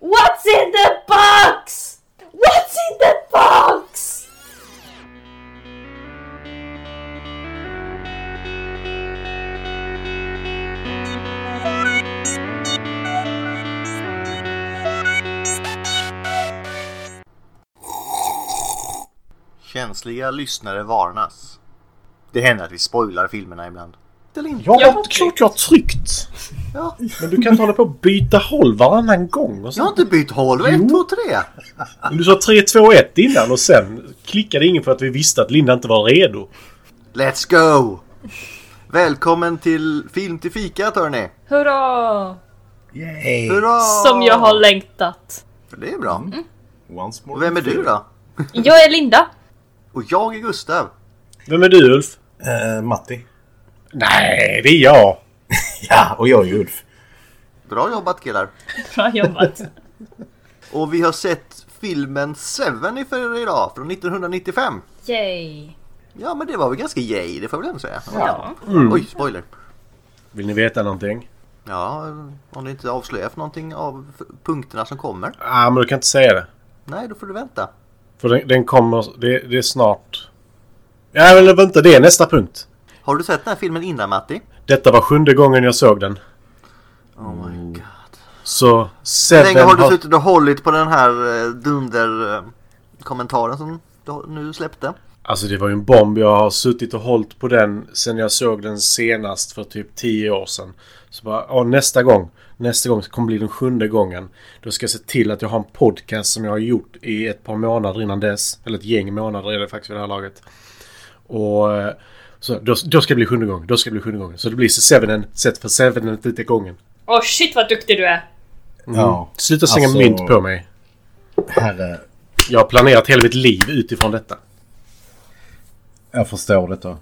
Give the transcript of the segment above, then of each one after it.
What's in the box? What's in the box? Känsliga lyssnare varnas. Det händer att vi spoilar filmerna ibland. Inte. Jag har klart jag tryckt. Ja. Men du kan inte hålla på och byta håll varannan gång. Och Jag har så. inte bytt håll. Ett, Jo. två, tre. Du sa 3, 2, 1 innan och sen klickade ingen för att vi visste att Linda inte var redo. Let's go! Välkommen till Film till fikat hörni. Hurra! Yay! Hurra! Som jag har längtat. Det är bra. Once more. Och vem är du då? Jag är Linda. Och jag är Gustav. Vem är du Ulf? Uh, Matti. Nej, det är jag. Ja, och jag är Ulf. Bra jobbat killar. Bra jobbat. Och vi har sett filmen Seven för idag från 1995. Yay. Ja men det var väl ganska yay, det får jag väl ändå säga. Ja. Oj, spoiler. Vill ni veta någonting? Ja, om ni inte avslöjar för någonting av punkterna som kommer. Ah, men du kan inte säga det. Nej, då får du vänta. För den, den kommer... Det, det är snart... Ja, men vänta. Det är nästa punkt. Har du sett den här filmen innan Matti? Detta var sjunde gången jag såg den. Oh my god. Så Hur Seven länge har du har... suttit och hållit på den här eh, dunder eh, som du nu släppte? Alltså det var ju en bomb. Jag har suttit och hållit på den sen jag såg den senast för typ 10 år sedan. Så bara, ja, nästa gång. Nästa gång kommer bli den sjunde gången. Då ska jag se till att jag har en podcast som jag har gjort i ett par månader innan dess. Eller ett gäng månader är det faktiskt vid det här laget. Och eh, så då, då ska det bli sjunde gången. Då ska det bli sjunde gången. Så det blir Sevenen sett för Sevenen lite gången. Åh shit vad duktig du är. Ja. Sluta slänga Alltså- mynt på mig. Herre, Jag har planerat hela mitt liv utifrån detta. jag förstår detta.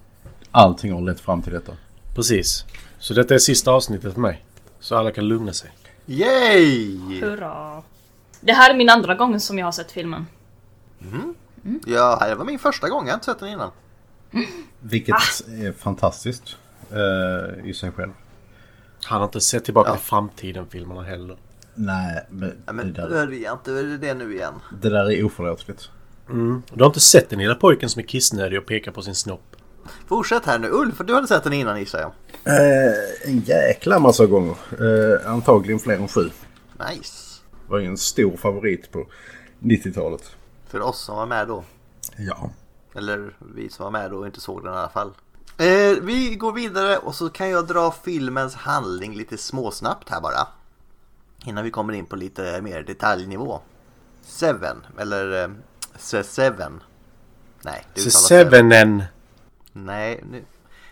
Allting har lett fram till detta. Precis. Så detta är sista avsnittet för mig. Så alla kan lugna sig. Yay! Hurra. Det här är min andra gång som jag har sett filmen. Ja, det var min första gång. Jag har inte sett den innan. Vilket är fantastiskt eh, i sig själv. Han har inte sett tillbaka Ja. till framtiden-filmerna heller. Nej, men, Ja, men det, där, börja inte med det nu igen. det där är oförlåtligt. Du har inte sett den lilla pojken som är kissnödig och pekar på sin snopp? Fortsätt här nu. Ulf, du hade sett den innan gissar jag. Eh, en jäkla massa gånger. Eh, antagligen fler än sju. Nice. Var ju en stor favorit på 90-talet. För oss som var med då. Ja. Eller vi som var med då och inte såg den i alla fall. Eh, vi går vidare och så kan jag dra filmens handling lite småsnabbt här bara. Innan vi kommer in på lite mer detaljnivå. Seven, eller eh, Se Seven. Nej, det Seven. Sevenen. Nej, nu.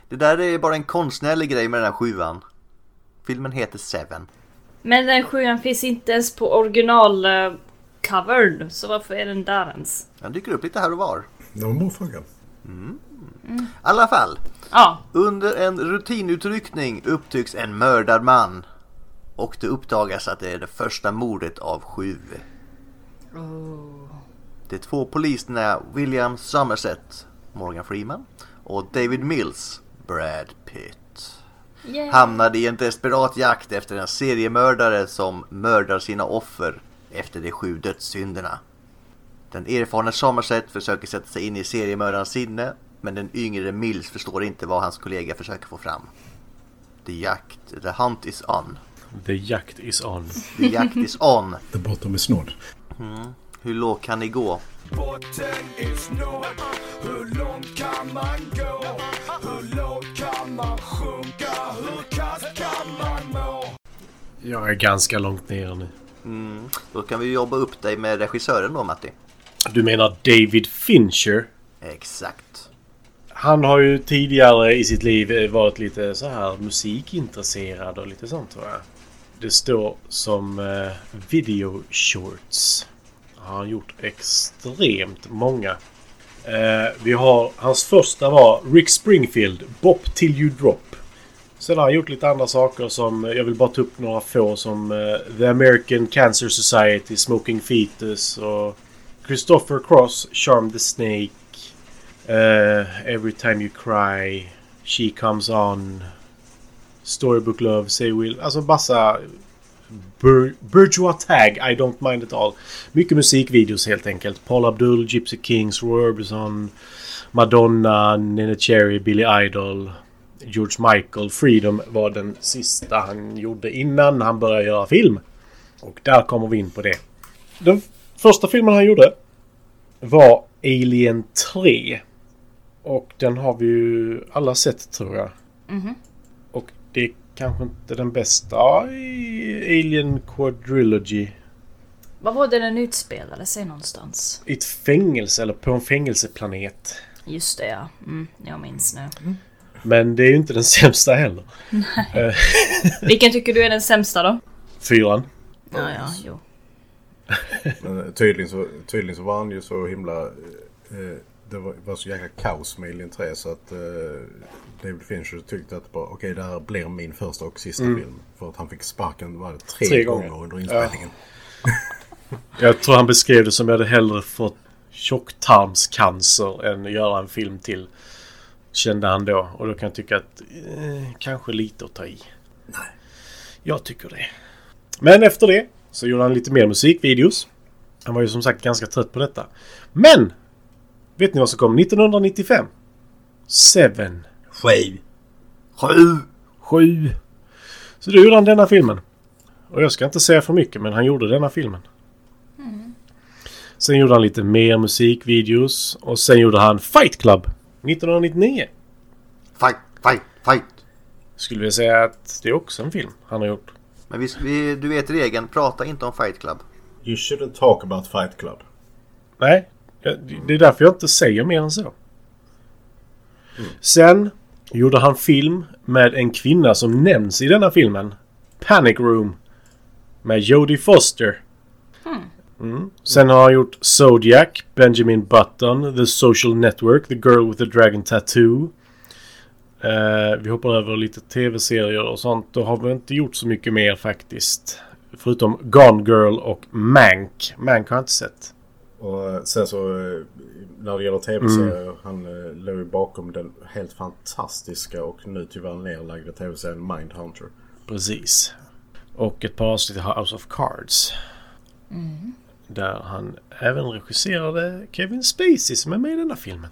det där är bara en konstnärlig grej med den här sjuan. Filmen heter Seven. Men den sjuan finns inte ens på original eh, så varför är den där ens? Den dyker upp lite här och var. Det var en bra fråga. I alla fall, Ja, Under en rutinutryckning upptycks en mördad man. Och det uppdagas att det är det första mordet av sju. De två poliserna William Somerset, Morgan Freeman och David Mills, Brad Pitt. yeah. Hamnade i en desperat jakt efter en seriemördare som mördar sina offer efter de sju dödssynderna. Den erfarna Somerset försöker sätta sig in i seriemördarens sinne men den yngre Mills förstår inte vad hans kollega försöker få fram. The jakt, the hunt is on. The jakt is on. The jakt is on. The bottom is not. Hur lågt kan ni gå? Botten is nådd Hur långt kan man gå? Hur lågt kan man sjunka? Hur kast kan man må? Jag är ganska långt ner nu. Mm, då kan vi jobba upp dig med regissören då Matti. Du menar David Fincher? Exakt. Han har ju tidigare i sitt liv eh, varit lite så här musikintresserad och lite sånt tror jag. Det står som eh, video shorts. Han har gjort extremt många. Eh, vi har, hans första var Rick Springfield, Bop till you drop. Sen har han gjort lite andra saker som, eh, jag vill bara ta upp några få som eh, The American Cancer Society, Smoking Fetus och Christopher Cross, Charm the Snake. uh, Every Time You Cry, She Comes On, Storybook Love, Say Will. Alltså massa Bur- Bourgeois Tag, I Don't Mind It All. Mycket musikvideos helt enkelt. Paul Abdul, Gypsy Kings, Roy Orbison, Madonna, Nina Cherry, Billy Idol, George Michael. Freedom var den sista han gjorde innan han började göra film. Och där kommer vi in på det. Den första filmen han gjorde var Alien 3. Och den har vi ju alla sett tror jag. Och det är kanske inte den bästa i Alien Quadrilogy. Vad var det den utspelade sig någonstans? I ett fängelse eller på en fängelseplanet. Just det ja. Mm, jag minns nu. Men det är ju inte den sämsta heller. Vilken tycker du är den sämsta då? Fyran. Ja, ja, jo. Men eh, tydligen så, tydligen så var han ju så himla... eh, eh, det var, var så jäkla kaos med Alien 3 så att eh, David Fincher tyckte att bara, okej det här blir min första och sista film. För att han fick sparken var det tre, Tre gånger. gånger. under inspelningen. Jag tror han beskrev det som jag hade hellre fått tjocktarmscancer än göra en film till. Kände han då. Och då kan jag tycka att eh, kanske lite att ta i. Nej. Jag tycker det. Men efter det så gjorde han lite mer musikvideos. Han var ju som sagt ganska trött på detta. Men! Vet ni vad som kom 1995? Seven. Sju. Sju! Sju. Så då gjorde han denna filmen. Och jag ska inte säga för mycket men han gjorde denna filmen. Sen gjorde han lite mer musikvideos. Och sen gjorde han Fight Club 1999. Fight, fight, fight! Skulle vilja säga att det är också en film han har gjort. Men vi, vi, du vet regeln, prata inte om Fight Club. You shouldn't talk about Fight Club. Nej, jag- det är därför jag inte säger mer än så. Sen gjorde han film med en kvinna som nämns i denna filmen. Panic Room. Med Jodie Foster. Mm. Sen har han gjort Zodiac, Benjamin Button, The Social Network, The Girl with the Dragon Tattoo. Eh, vi hoppar över lite tv-serier och sånt. Då har vi inte gjort så mycket mer faktiskt. Förutom Gone Girl och Mank. Mank har jag inte sett. Och eh, sen så eh, när det gäller tv-serier. Han eh, låg ju bakom den helt fantastiska och nu tyvärr nedlagda tv-serien Mindhunter. Precis. Och ett par avsnitt i House of Cards. Där han även regisserade Kevin Spacey som är med i denna filmen.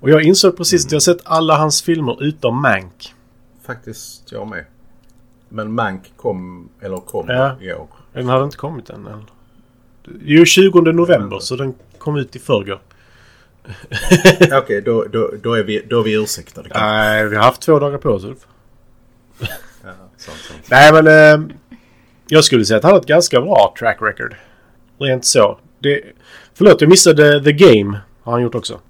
Och jag insåg precis att jag har sett alla hans filmer utom Mank. Faktiskt jag med. Men Mank kom, eller kom Ja. i år. Den hade inte kommit än. Eller? Det är ju 20 november så den kom ut i förrgår. Okej, då, då, då, är vi, då är vi ursäktade. Nej, vi har haft två dagar på oss Ulf. Ja. Nej men... Eh, jag skulle säga att han har ett ganska bra track record. Rent så. Det, förlåt, jag missade The Game. Har han gjort också.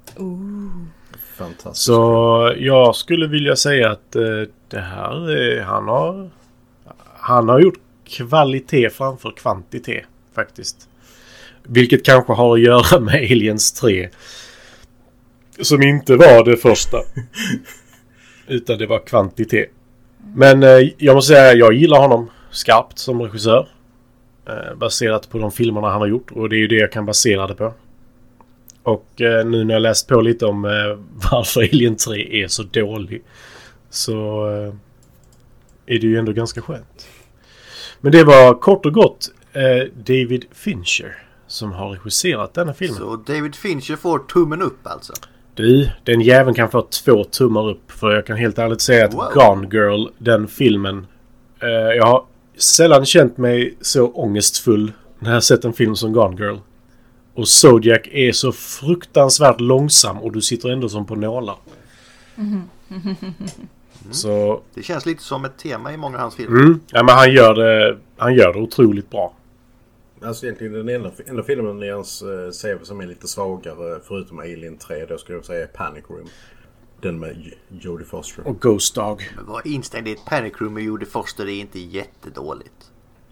Fantastiskt. Så jag skulle vilja säga att eh, det här... Eh, han har... Han har gjort kvalitet framför kvantitet faktiskt. Vilket kanske har att göra med Aliens 3. Som inte var det första. Utan det var kvantitet. Men eh, jag måste säga jag gillar honom skarpt som regissör. Eh, baserat på de filmerna han har gjort och det är ju det jag kan basera det på. Och eh, nu när jag läst på lite om eh, varför Alien 3 är så dålig. Så eh, är det ju ändå ganska skönt. Men det var kort och gott David Fincher som har regisserat denna filmen. Så David Fincher får tummen upp alltså. Du, den jäveln kan få två tummar upp. För jag kan helt ärligt säga att Wow. Gone Girl, den filmen. Jag har sällan känt mig så ångestfull när jag sett en film som Gone Girl. Och Zodiac är så fruktansvärt långsam och du sitter ändå som på nålar. Så, Det känns lite som ett tema i många av hans filmer. mm, ja, men han gör, det, han gör det otroligt bra. Alltså egentligen den enda, enda filmen i hans CV som är lite svagare förutom Alien 3 då skulle jag säga är Panic Room. Den med Jodie Foster. Och Ghost Dog. Men Vad instängd i ett panic room med Jodie Foster är inte jättedåligt.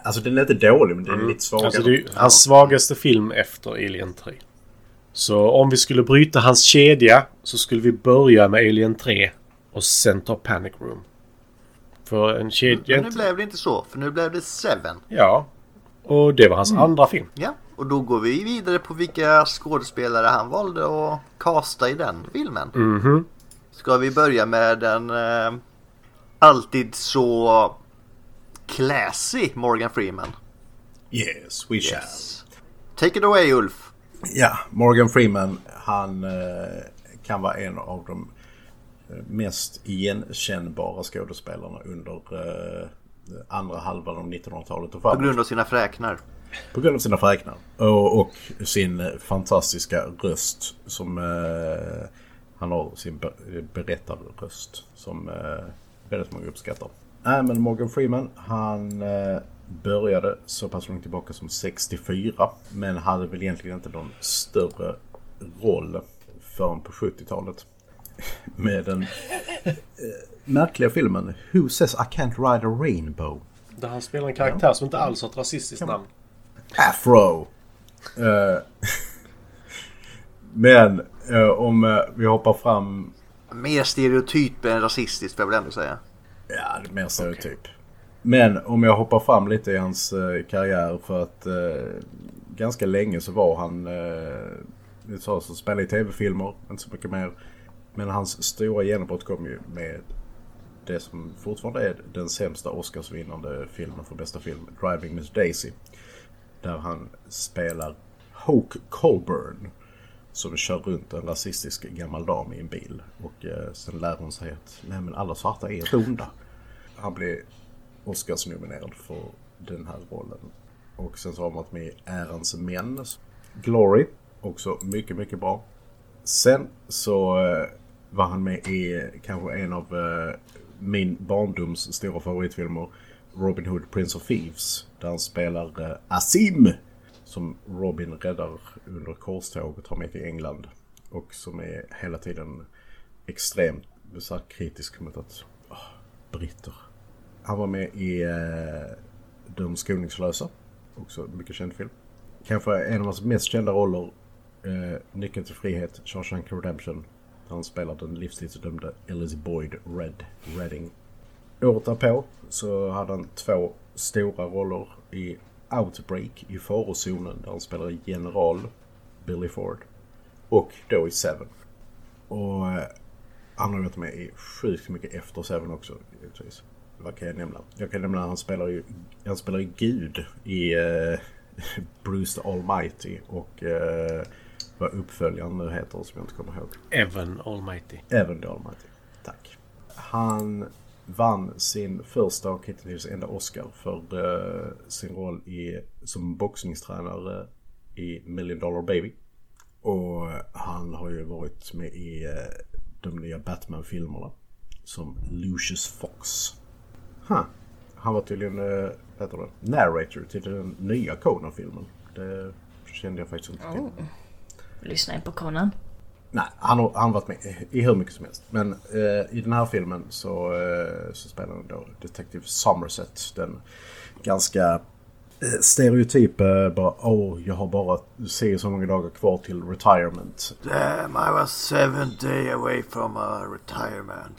Alltså den är inte dålig men den är lite svagare. Alltså det är hans svagaste film efter Alien 3. Så om vi skulle bryta hans kedja så skulle vi börja med Alien 3 och sen ta Panic Room. För en kedja... Men nu blev det inte så, för nu blev det Seven. Ja. Och det var hans andra film. Ja, och då går vi vidare på vilka skådespelare han valde att casta i den filmen. Mhm. Ska vi börja med den eh, alltid så classy Morgan Freeman. Yes, we shall. Take it away Ulf. Ja, Morgan Freeman han eh, kan vara en av de eh, mest igenkännbara skådespelarna under eh, andra halvan av 1900-talet och På framåt. grund av sina fräknar. På grund av sina fräknar. Och, och sin fantastiska röst som eh, han har sin be- berättade röst som eh, väldigt många uppskattar. Nej men Morgan Freeman han eh, började så pass långt tillbaka som 64 men hade väl egentligen inte någon större roll förrän på 70-talet. Med den eh, märkliga filmen Who says I can't ride a rainbow? Där han spelar en karaktär som inte alls har ett rasistiskt namn. Afro. Eh, men eh, om eh, vi hoppar fram... Mer stereotyp än rasistiskt får jag väl ändå säga. Ja, det mer stereotyp. Men om jag hoppar fram lite i hans eh, karriär för att eh, ganska länge så var han... Eh, sa så spelade i tv-filmer, inte så mycket mer. Men hans stora genombrott kom ju med det som fortfarande är den sämsta Oscarsvinnande filmen för bästa film, Driving Miss Daisy. Där han spelar Hoke Colburn som kör runt en rasistisk gammal dam i en bil. Och eh, sen lär hon sig att nej men alla svarta är onda. Han blir Oscarsnominerad för den här rollen. Och sen så har man varit med i Ärans män. Glory, också mycket, mycket bra. Sen så eh, var han med i eh, kanske en av eh, min barndoms stora favoritfilmer. Robin Hood, Prince of Thieves. Där han spelar eh, Asim. Som Robin räddar under korståget har med till England. Och som är hela tiden extremt så här, kritisk mot att oh, britter. Han var med i eh, De skoningslösa. Också en mycket känd film. Kanske en av hans mest kända roller. Eh, Nyckeln till frihet, Shawshank Redemption. Han spelar den livstidsdömde Ellis Boyd Red Redding. Året därpå så hade han två stora roller i Outbreak i farozonen där han spelar general Billy Ford. Och då i Seven. Och eh, han har varit med i sjukt mycket efter Seven också givetvis. Vad kan jag nämna? Jag kan nämna att han spelar ju, han spelar ju Gud i eh, Bruce the Almighty och eh, vad uppföljaren nu heter som jag inte kommer ihåg. Evan Almighty. Även The Almighty. Tack. Han vann sin första och hittills enda Oscar för eh, sin roll i, som boxningstränare i Million Dollar Baby. Och han har ju varit med i eh, de nya Batman-filmerna. Som Lucius Fox. Huh. Han var tydligen vad heter det, narrator till den nya Conan-filmen. Det kände jag faktiskt inte till. Lyssna in på Conan. Nej, han har, han varit med i hur mycket som helst. Men eh, i den här filmen så, eh, så spelar han då Detective Somerset. Den ganska eh, stereotypa bara åh, jag har bara ser så många dagar kvar till retirement. Damn, I was seven day away from a retirement.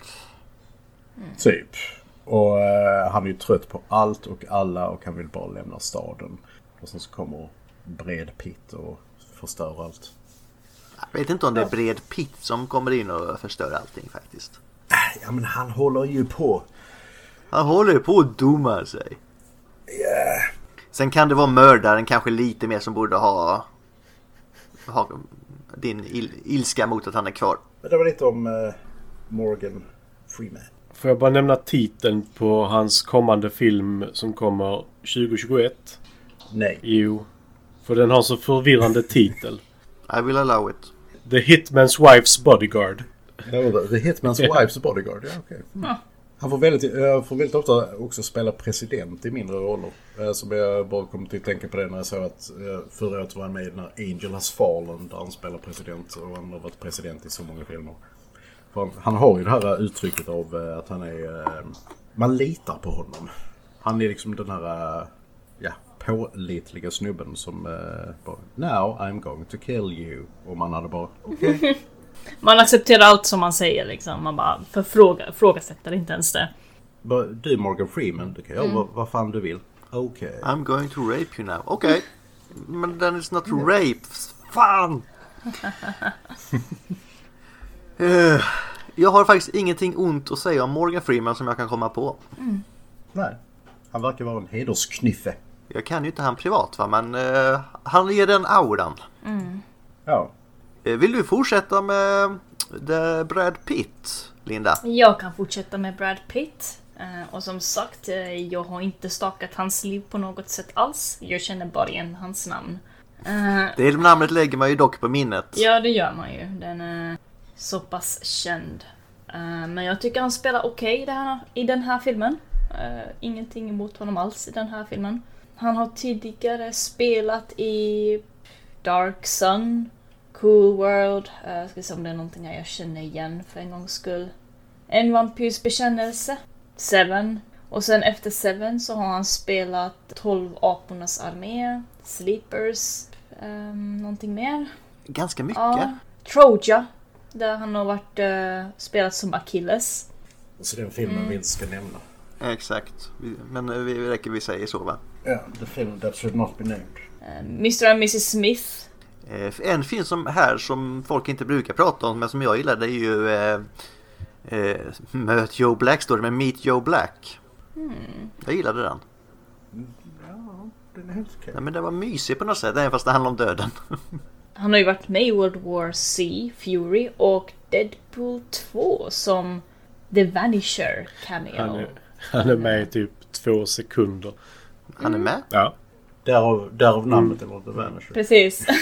Typ. Och eh, han är ju trött på allt och alla och han vill bara lämna staden. Och sen så kommer Bred Pitt och förstör allt. Jag vet inte om det är Bred Pitt som kommer in och förstör allting faktiskt. Ja men han håller ju på. Han håller ju på att doma sig. Sen kan det vara mördaren kanske lite mer som borde ha, ha din il, ilska mot att han är kvar. Men det var lite om eh, Morgan Freeman. Får jag bara nämna titeln på hans kommande film som kommer 2021? Nej. Jo. För den har så förvirrande titel. I will allow it. The Hitman's Wife's Bodyguard. The Hitman's Wife's Bodyguard, ja okej. Han får väldigt, eh, får väldigt ofta också spela president i mindre roller. Eh, Som jag bara kom till att tänka på det när jag såg att eh, förra året var han med i den här Angel Has Fallen där han spelar president och han har varit president i så många filmer. För han, han har ju det här uttrycket av att han är... Man litar på honom. Han är liksom den här... Ja, pålitliga snubben som eh, bara Now I'm going to kill you. Och man hade bara okej. Man accepterar allt som man säger liksom. Man bara ifrågasätter inte ens det. Du Morgan Freeman, du kan göra vad, vad fan du vill. Okej. I'm going to rape you now. Okej. Men then it's not rape. Fan! Eh, jag har faktiskt ingenting ont att säga om Morgan Freeman som jag kan komma på. Nej. Han verkar vara en hedersknyffe. Jag kan ju inte han privat va, men eh, han ger den auran. Ja. Eh, vill du fortsätta med The Brad Pitt, Linda? Jag kan fortsätta med Brad Pitt. Eh, och som sagt, eh, jag har inte stakat hans liv på något sätt alls. Jag känner bara igen hans namn. Eh, Det namnet lägger man ju dock på minnet. ja, det gör man ju. Den är så pass känd. Eh, men jag tycker han spelar okej här- i den här filmen. Eh, ingenting emot honom alls i den här filmen. Han har tidigare spelat i Dark Sun, Cool World. Uh, jag ska se om det är någonting jag känner igen för en gångs skull. En vampyrs bekännelse. Seven. Och sen efter Seven så har han spelat 12 apornas armé, Sleepers, um, någonting mer. Ganska mycket. Ja, Troja. Där han har varit, eh, spelat som Achilles. Så den filmen vi inte ska nämna. Exakt. Men eh, vi vi räcker vi säger så va. Ja, the film that should not be named. Eh, Mr and Mrs Smith. Eh, En film som här som folk inte brukar prata om men som jag gillar det är ju eh, eh, Möt Joe Black står det, men Meet Joe Black. Jag gillade den. Ja, den är helt okej. Ja, men den var mysig på något sätt även fast det handlar om döden. Han har ju varit med i World War C, Fury och Deadpool 2 som The Vanisher cameo. Han är, han är med i typ två sekunder. Han är med. Ja. Därav, därav namnet eller The Vanisher. Precis.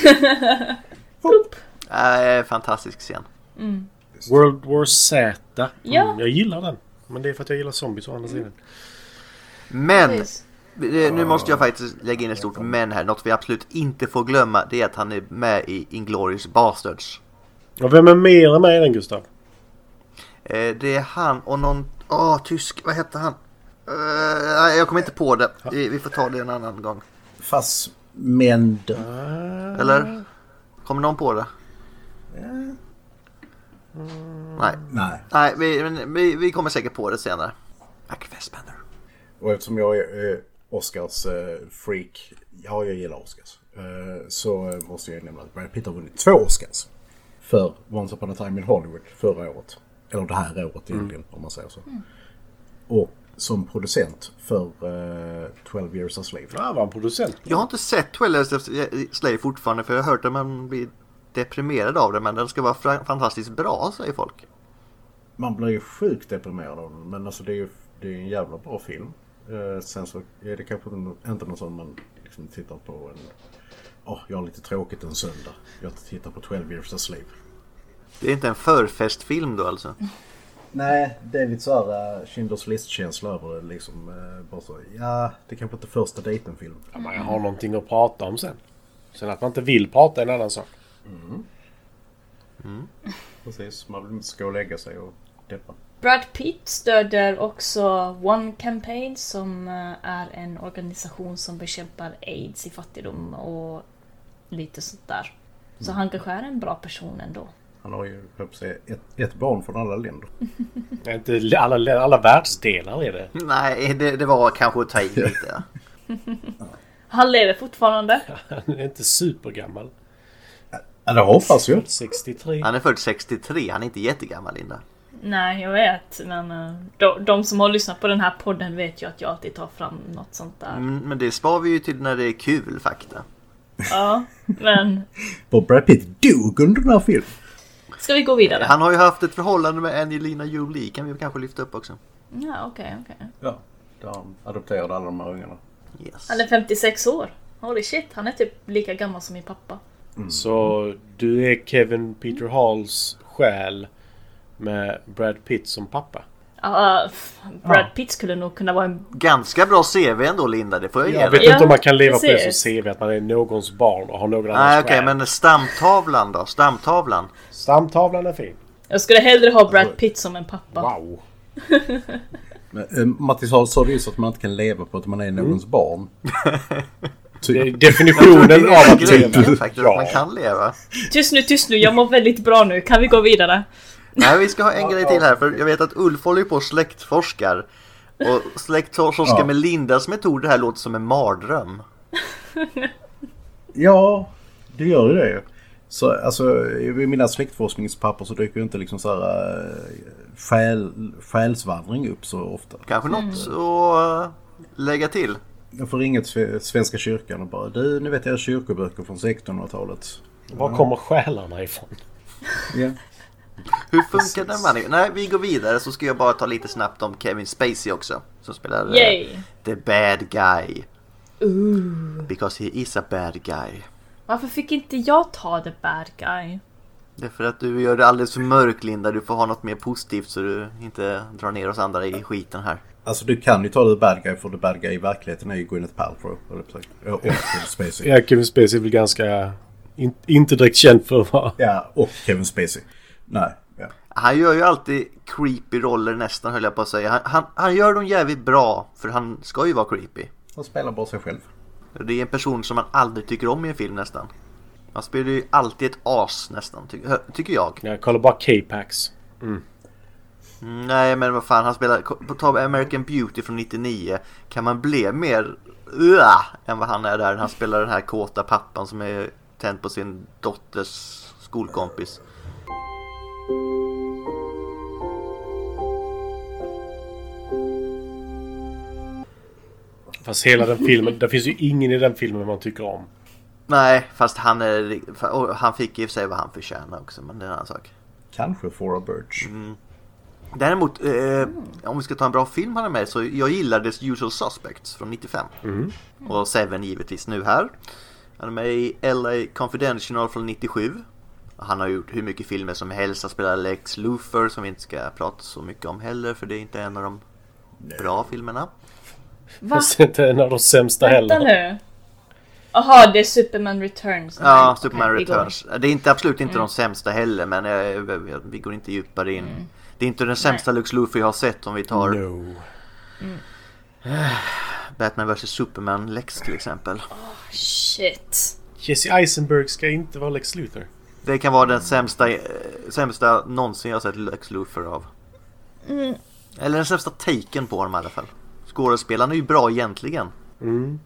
Äh, fantastisk scen. World War Z. Mm, Ja. Jag gillar den. Men det är för att jag gillar zombies å andra sidan. Men Precis. nu måste jag faktiskt lägga in ett stort men här. Något vi absolut inte får glömma det är att han är med i Inglourious Basterds. Och vem är mer med i den Gustav? Eh, Det är han och någon, åh tysk, vad hette han? Eh, nej, jag kommer inte på det. Vi vi får ta det en annan gång. Fast Mender. Eller? Kommer någon på det? Nej, Nej. nej vi, vi, vi kommer säkert på det senare. Fassbender. Och eftersom jag är eh, Oscars eh, freak. Ja, jag gillar Oscars. Eh, så eh, måste jag nämna att Brad Pitt har vunnit två Oscars. För Once upon a time in Hollywood förra året. Eller det här året egentligen om man säger så. Och som producent för eh, 12 years a slave. Ja, var han producent? Jag har inte sett 12 Years of Slave fortfarande för jag har hört att man blir deprimerad av det men den ska vara fantastiskt bra säger folk. Man blir ju sjukt deprimerad av den. Men alltså det är ju det är en jävla bra film. Eh, sen så är det kanske inte någon sån man liksom tittar på en... Åh, jag har lite tråkigt en söndag. Jag tittar på 12 years a slave. Det är inte en förfestfilm då alltså. Nej, det är lite så här uh, Schindler's list-känsla över det liksom. eh, bara så, ja, det är kanske inte första dejten-film. Ja, man har någonting att prata om sen. Sen att man inte vill prata är en annan sak. Precis, man vill inte ska och lägga sig och deppa. Brad Pitt stöder också One Campaign som eh, är en organisation som bekämpar aids i fattigdom och lite sånt där. Så han kanske är en bra person ändå. Han har ju, höll säga, ett, ett barn från alla länder. Det är Inte alla, alla världsdelar är det. Nej, det, det var kanske att ta i lite. Han lever fortfarande. Han är inte supergammal. Ja, det hoppas jag. 63. Han är född 63, han är inte jättegammal Linda. Nej, jag vet. Men eh, de, de som har lyssnat på den här podden vet ju att jag alltid tar fram något sånt där. Mm, Men det spar vi ju till när det är kul fakta. Ja, men För Brad Pitt dog under den här filmen. Ska vi gå vidare? Han har ju haft ett förhållande med Angelina Jolie kan vi kanske lyfta upp också. Ja, okej, okej. Ja, där han adopterade alla de här ungarna. Yes. Han är 56 år. Holy shit, han är typ lika gammal som min pappa. Så du är Kevin Peter Halls själ med Brad Pitt som pappa. Ja, f- Brad. Pitt skulle nog kunna vara en... Ganska bra CV ändå Linda, det får jag ge Jag vet inte om man kan leva på det som CV att man är någons barn och har någon annans Nej okej själ. men stamtavlan då? Stamtavlan? Stamtavlan är fin. Jag skulle hellre ha Brad Pitt som en pappa. Wow. Men, eh, Mattis sa det just att man inte kan leva på att man är någons barn. Det är Typ. definitionen av att faktiskt, att man kan leva. Tyst nu, tyst nu. Jag mår väldigt bra nu. Kan vi gå vidare? Nej vi ska ha en grej till här för jag vet att Ulf håller ju på och släktforskar. Och släktforskar Ja. med Lindas metod, det här låter som en mardröm. Ja, det gör ju det. Så alltså i mina släktforskningspapper så dyker ju inte liksom så här äh, själ, själsvandring upp så ofta. Kanske något att lägga till? Jag får ringa till Sve- Svenska kyrkan och bara du, ni vet era kyrkoböcker från 1600-talet. Var kommer själarna ifrån? Ja. Hur funkar den man? Nej, vi går vidare så ska jag bara ta lite snabbt om Kevin Spacey också. Som spelar eh, Yay! The Bad Guy. Ooh. Because he is a bad guy. Varför fick inte jag ta the bad guy? Det är för att du gör det alldeles för mörk Linda. Du får ha något mer positivt så du inte drar ner oss andra i skiten här. Alltså du kan ju ta The Bad Guy för The Bad Guy i verkligheten är ju Gwyneth Paltrow. Och Kevin Spacey. Ja, Kevin Spacey är väl ganska... In, inte direkt känd för att vara... Ja, och Kevin Spacey. Nej, ja. Han gör ju alltid creepy roller nästan höll jag på att säga. Han, han, han gör dem jävligt bra för han ska ju vara creepy. Han spelar bara sig själv. Det är en person som man aldrig tycker om i en film nästan. Han spelar ju alltid ett as nästan, ty tycker jag. Jag kollar bara K-Pax. Mm, Nej men vad fan, han spelar, på tal American Beauty från 99. Kan man bli mer uh, än vad han är där. Han spelar den här kåta pappan som är tänd på sin dotters skolkompis. Fast hela den filmen, det finns ju ingen i den filmen man tycker om. Nej, fast han är, han fick för sig vad han förtjänar också, men det är en annan sak. Kanske Fora Birch. Däremot, eh, om vi ska ta en bra film han är med så jag gillade The Usual Suspects från 95. Och Seven givetvis nu här. Han är med i LA Confidential från 97. Han har gjort hur mycket filmer som helst. Han spelar Lex Luthor som vi inte ska prata så mycket om heller för det är inte en av de bra filmerna. Va? Fast inte en av de sämsta Vänta heller. nu. Jaha, det är Superman Returns. Ja, Nej, Superman. Returns. Det är inte, absolut inte de sämsta heller men eh, vi går inte djupare in. Det är inte den sämsta Lex Luthor jag har sett om vi tar No. Batman vs Superman Lex till exempel. Shit. Jesse Eisenberg ska inte vara Lex Luthor. Det kan vara den sämsta, eh, sämsta någonsin jag sett Lex Luthor av. Eller den sämsta taken på honom i alla fall. Skådespelaren är ju bra egentligen. Mm.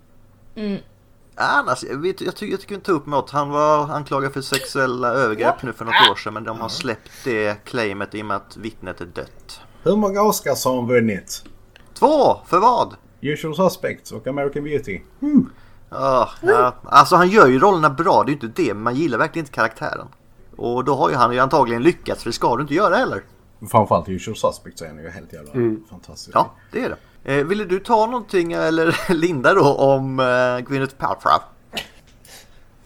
Annars, jag, vet, jag, tycker, jag tycker inte upp något. Han var anklagad för sexuella övergrepp nu för något år sedan men de har släppt det claimet i och med att vittnet är dött. Hur många Oscars har hon vunnit? Två! För vad? Usual Suspects och American Beauty. Ja, ja, alltså han gör ju rollerna bra, det är ju inte det, men man gillar verkligen inte karaktären. Och då har ju han ju antagligen lyckats, för det ska du inte göra heller. Framförallt Usual Suspects är han ju helt jävla fantastisk. Ja, det är det. Eh, ville du ta någonting, eller Linda då, om eh, Gwyneth Paltrow?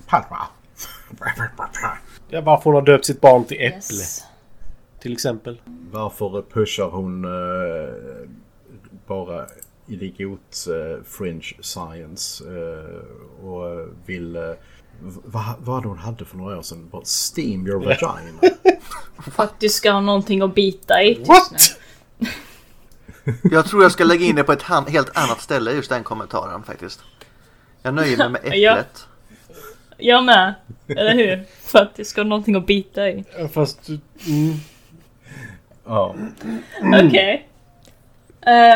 Paltrow. Ja, varför hon har döpt sitt barn till Äpple, Yes. till exempel. Varför pushar hon eh, bara idiot eh, fringe science eh, och vill... Eh, vad, vad hade hon hade för några år sedan? Bara steam your vagina. För att du ska ha någonting att bita i. What? Jag tror jag ska lägga in det på ett helt annat ställe, just den kommentaren faktiskt. Jag nöjer mig med Ja. äpplet. nu. Jag med. Eller hur? För att du ska ha någonting att bita i. Ja, Fast... Mm. ja. Okej. Eh,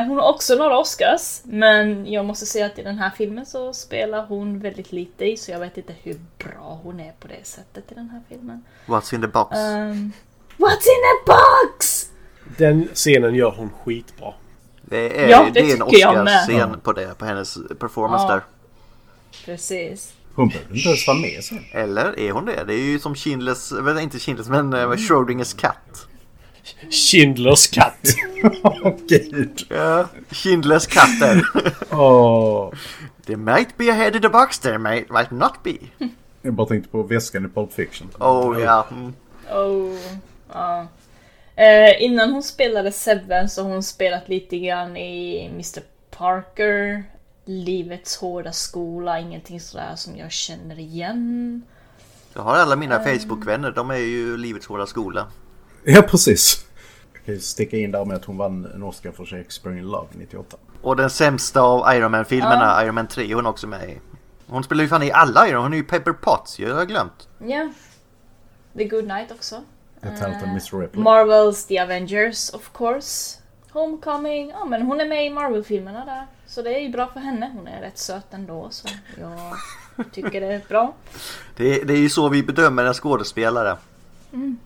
hon har också några Oscars, men jag måste säga att i den här filmen så spelar hon väldigt lite i, så jag vet inte hur bra hon är på det sättet i den här filmen. What's in the box? Um, What's in a box? Den scenen gör hon skitbra. Det är, ja, det det är en. Oscar-scen på det, på hennes performance Ja. där. Precis. Hon behöver inte ens vara med sen. Eller är hon det? Det är ju som Schindlers, inte Schindlers men uh, Schrödingers katt. Schindlers katt. Åh gud. Ja, Schindlers katt där. Åh. There might be a head in the box, there might, might not be. Jag bara tänkte på väskan i Pulp Fiction. Oh ja. Mm. Oh, ja. Eh, innan hon spelade Seven så har hon spelat lite grann i Mr Parker, Livets hårda skola, ingenting sådär som jag känner igen. Jag har alla mina Facebook-vänner, de är ju Livets hårda skola. Ja, precis. Jag kan ju sticka in där med att hon vann en Oscar för Shakespeare in Love 98. Och den sämsta av Iron Man-filmerna, Iron Man 3, är hon också med i. Hon spelar ju fan i alla Iron hon är ju Pepper Potts, jag har glömt. Ja. The Good Night också. Talented Mr. Ripley. Marvels The Avengers of course. Homecoming, ja men hon är med i Marvel-filmerna där. Så det är ju bra för henne, hon är rätt söt ändå så jag tycker det är bra. Det, det är ju så vi bedömer en skådespelare.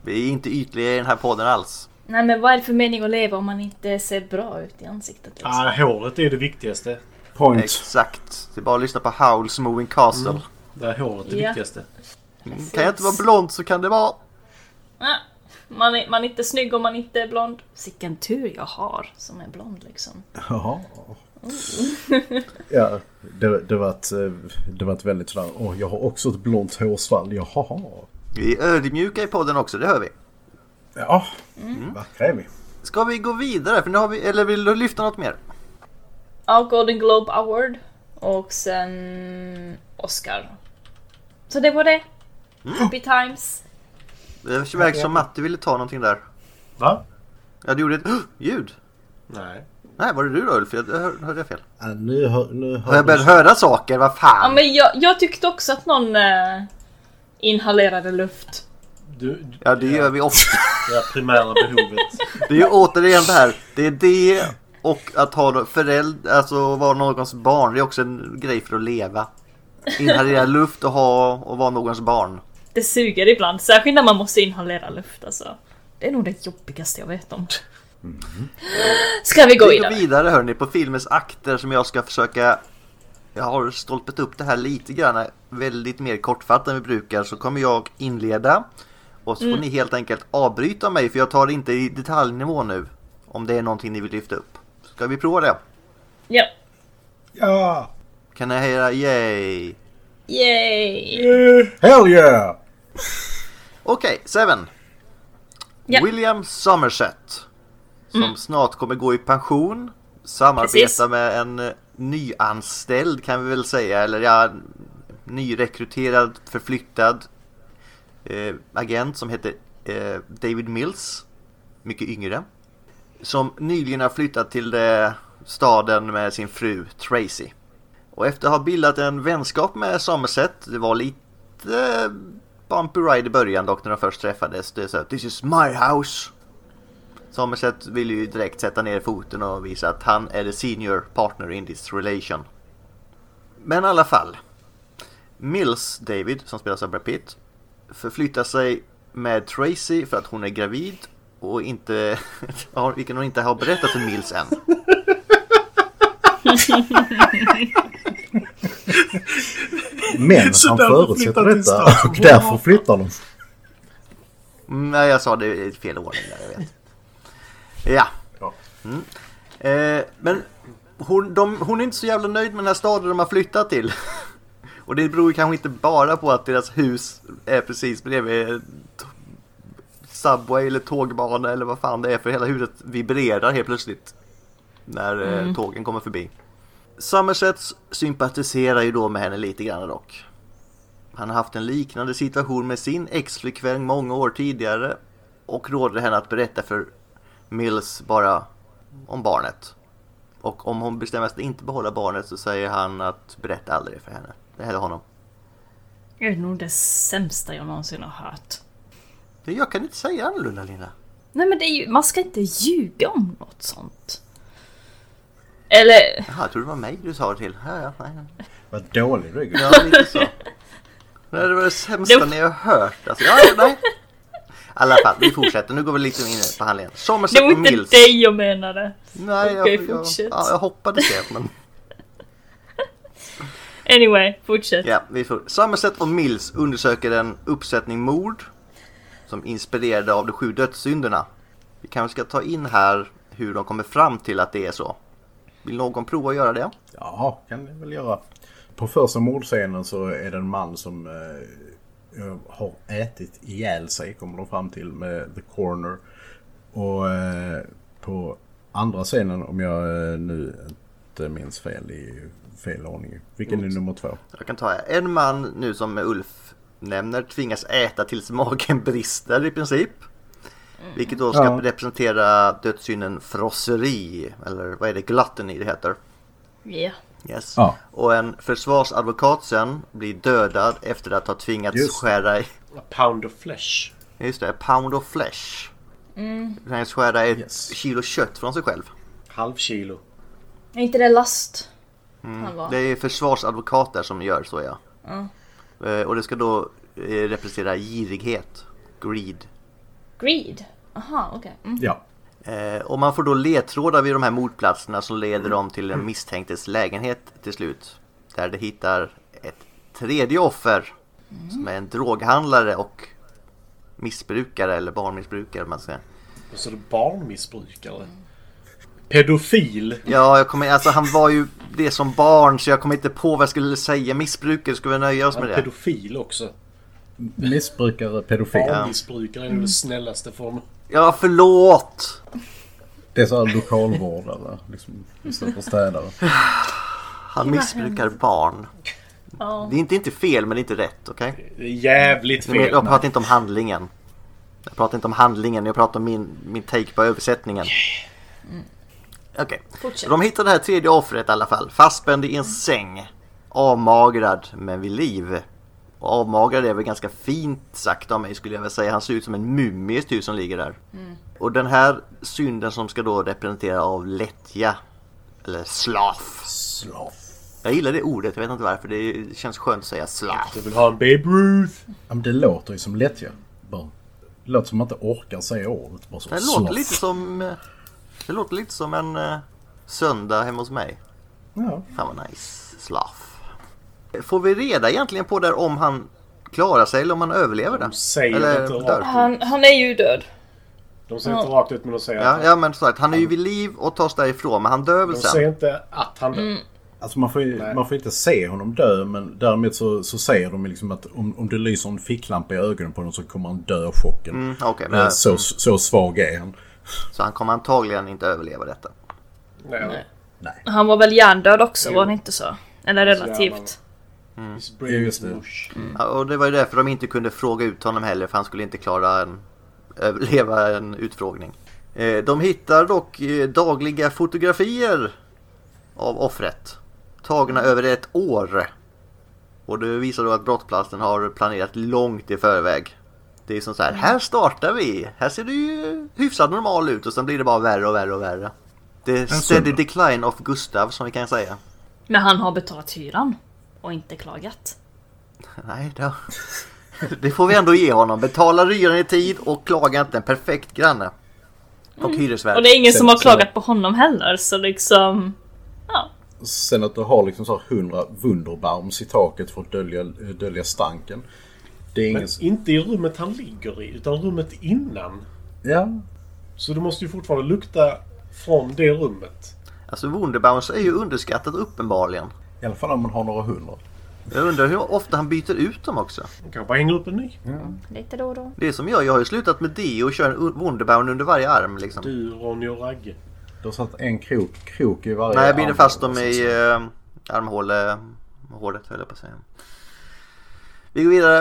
Vi är inte ytliga i den här podden alls. Nej men vad är det för mening att leva om man inte ser bra ut i ansiktet liksom? Ah, håret är det viktigaste. Point. Exakt. Det är bara att lyssna på Howls Moving Castle. Mm. Det är håret det Ja. viktigaste. Mm. Kan jag inte vara blond så kan det vara... Ah, Man är, man är inte snygg om man inte är blond. Sicken tur jag har som är blond liksom. Jaha. Ja, det, det, var ett, eh, det var ett väldigt sådär, åh jag har också ett blont hårsvall, jaha. Vi är ödmjuka i podden också, det hör vi. Ja, Mm. vackra är vi. Ska vi gå vidare? För nu har vi, eller vill du lyfta något mer? Ja, Golden Globe Award. Och sen Oscar. Så det var det. Happy times. Det verkar som Matti ville ta någonting där. Va? Ja, du gjorde ett ljud. Nej. Nej, var det du då Ulf? Jag hör- hörde jag fel? Ja, nu hör, nu Har jag börjat höra saker? Vad Ja, fan? men jag, jag tyckte också att någon eh, inhalerade luft. Du, Ja, det gör vi ofta. Det här primära behovet. Det är ju återigen det här. Det är det och att ha förälder, alltså vara någons barn. Det är också en grej för att leva. Inhalera luft och ha och vara någons barn. Det suger ibland, särskilt när man måste inhalera luft alltså. Det är nog det jobbigaste jag vet om. Ska vi gå Vi går vidare? vidare hörni på filmens akter som jag ska försöka Jag har stolpet upp det här lite grann väldigt mer kortfattat än vi brukar så kommer jag inleda och så får ni helt enkelt avbryta mig för jag tar det inte i detaljnivå nu om det är någonting ni vill lyfta upp. Ska vi prova det? Ja. Ja! Kan jag höra yay? Yay! Hell yeah! Okej, Seven. Ja. William Somerset. Som snart kommer gå i pension. Samarbeta Precis. med en eh, nyanställd kan vi väl säga. Eller ja, nyrekryterad, förflyttad eh, agent som heter eh, David Mills. Mycket yngre. Som nyligen har flyttat till eh, staden med sin fru Tracy. Och efter att ha bildat en vänskap med Somerset, det var lite eh, bumpy ride i början dock när de först träffades. Det är så att this is my house. Somerset vill ju direkt sätta ner foten och visa att han är the senior partner in this relation. Men i alla fall. Mills David, som spelas av Brad Pitt, förflyttar sig med Tracy för att hon är gravid och inte, vilken hon inte har berättat för Mills än. Men Så han förutsätter detta och därför flyttar de. Nej, jag sa det i fel ordning där, jag vet. Ja. Ja. Mm. Eh, men hon, de, hon är inte så jävla nöjd med den här staden de har flyttat till. Och det beror ju kanske inte bara på att deras hus är precis bredvid Subway eller tågbana eller vad fan det är för hela huset vibrerar helt plötsligt. När eh, tågen kommer förbi. Somerset sympatiserar ju då med henne lite grann dock. Han har haft en liknande situation med sin ex-flickvän många år tidigare och råder henne att berätta för Mills bara om barnet. Och om hon bestämmer sig att inte behålla barnet så säger han att berätta aldrig för henne. Det är honom. Det är nog det sämsta jag någonsin har hört. Det- Jag kan inte säga annorlunda Linda. Nej men det är ju, man ska inte ljuga om något sånt. Eller, Jaha, jag trodde det var mig du sa det till. Ja, ja, nej, nej. Vad dålig du är. ja lite så. Nej, det var det sämsta Det- ni har hört. Alltså, ja, nej. Alla fall, vi fortsätter. Nu går vi lite in på handlingen. det Somerset var och inte Mills. dig jag menade. Nej, Okej, jag, jag, fortsätt. ja, jag hoppades det. Men... Anyway, fortsätt. Ja, vi får. Somerset och Mills undersöker en uppsättning mord som inspirerade av de sju dödssynderna. Vi kanske ska ta in här hur de kommer fram till att det är så. Vill någon prova att göra det? Ja, kan det väl göra. På första mordscenen så är det en man som eh, har ätit ihjäl sig, kommer de fram till, med The Corner. Och eh, på andra scenen, om jag eh, nu inte minns fel i fel ordning. Vilken är nummer två? Jag kan ta en man nu som Ulf nämner tvingas äta tills magen brister i princip. Vilket då ska Ja. representera dödssynden frosseri. Eller vad är det? Gluttony det heter. Ja. Yes. Ja. Och en försvarsadvokat sen blir dödad efter att ha tvingats Just. skära i A pound of flesh. Just det, pound of flesh. Mm. Han skära ett Yes. kilo kött från sig själv. Halv kilo. Är inte det last? Han var. Det är försvarsadvokater som gör så ja. Eh, Och det ska då eh, representera girighet. Greed. Greed? Aha, okej. Mm. Ja. Eh, och man får då ledtrådar vid de här mordplatserna som leder dem till den misstänktes lägenhet till slut. Där de hittar ett tredje offer som är en droghandlare och missbrukare eller barnmissbrukare man ska säga. Och så är det barnmissbrukare. Pedofil. Ja, jag kommer, alltså han var ju det som barn så jag kommer inte på vad jag skulle säga. Missbrukare, ska vi nöja oss med det? pedofil också. Missbrukare, pedofil. Barnmissbrukare är den snällaste formen. Ja, förlåt! Det är så här lokalvårdare. Liksom, istället för städare. Han missbrukar barn. Ja. Det är inte, inte fel, men det är inte rätt, okej? Det är jävligt Men Jag fel. pratar inte om handlingen. Jag pratar inte om handlingen, jag pratar om min, min take på översättningen. Okej. Fortsätt. De hittar det här tredje offret i alla fall. Fastspänd i en säng. Avmagrad men vid liv. Och avmagrad är väl ganska fint sagt av mig skulle jag vilja säga. Han ser ut som en mumie typ som ligger där. Och den här synden som ska då representera av lättja. Eller slaf. Slav. Jag gillar det ordet, jag vet inte varför. Det känns skönt att säga slaf. Jag vill ha en Babe Ruth. Ja, men det låter ju som lättja. Bara. Det låter som man inte orkar säga ordet. Bara så. Det låter lite som... eh, Det låter lite som en uh, söndag hemma hos mig. Ja. Fan vad nice. Slaf. Får vi reda egentligen på där om han klarar sig eller om han överlever det? De säger Eller inte dör? rakt Han, han är ju död. De säger inte rakt ut men de säger Ja, att ja men som sagt, han är ju vid liv och tas därifrån men han dör väl De sen? säger inte att han dör. Alltså man får, ju, man får inte se honom dö men däremot så, så säger de liksom att om, om det lyser en ficklampa i ögonen på honom så kommer han dö av chocken. Mm, Eh, men så, så svag är han. så han kommer antagligen inte överleva detta. Nej. Nej. Han var väl hjärndöd också, Jo. var han inte så? Eller relativt. Ja, brain just det. mush. Ja, och det var ju därför de inte kunde fråga ut honom heller för han skulle inte klara en överleva en utfrågning. Eh, De hittar dock eh, dagliga fotografier av offret. Tagna över ett år. Och det visar då att brottsplatsen har planerat långt i förväg. Det är som så här, här startar vi. Här ser det ju hyfsat normal ut och sen blir det bara värre och värre och värre. Det är steady decline of Gustav som vi kan säga. Men han har betalat hyran. Och inte klagat. Nej, då. det får vi ändå ge honom. Betala hyran i tid och klaga inte. En perfekt granne. Och hyresvärd. Och det är ingen Sen- som har sen- klagat på honom heller, så liksom... Ja. Sen att du har liksom så här 100 Wunderbaums i taket för att dölja, dölja stanken. Det är ingen... Men inte i rummet han ligger i, utan rummet innan. Ja. Så det måste ju fortfarande lukta från det rummet. Alltså Wunderbaums är ju underskattat uppenbarligen. I alla fall om man har några hundra. Jag undrar hur ofta han byter ut dem också. Man kan bara hänga upp en ny. Lite då och då. Det är som jag, jag har ju slutat med det och kör en Wunderbaum under varje arm liksom. Du, Ronny och Ragge. Du har satt en krok, krok i varje Nej, jag binder arm. fast dem i eh, armhåle, hålet höll jag på att säga. Vi går vidare.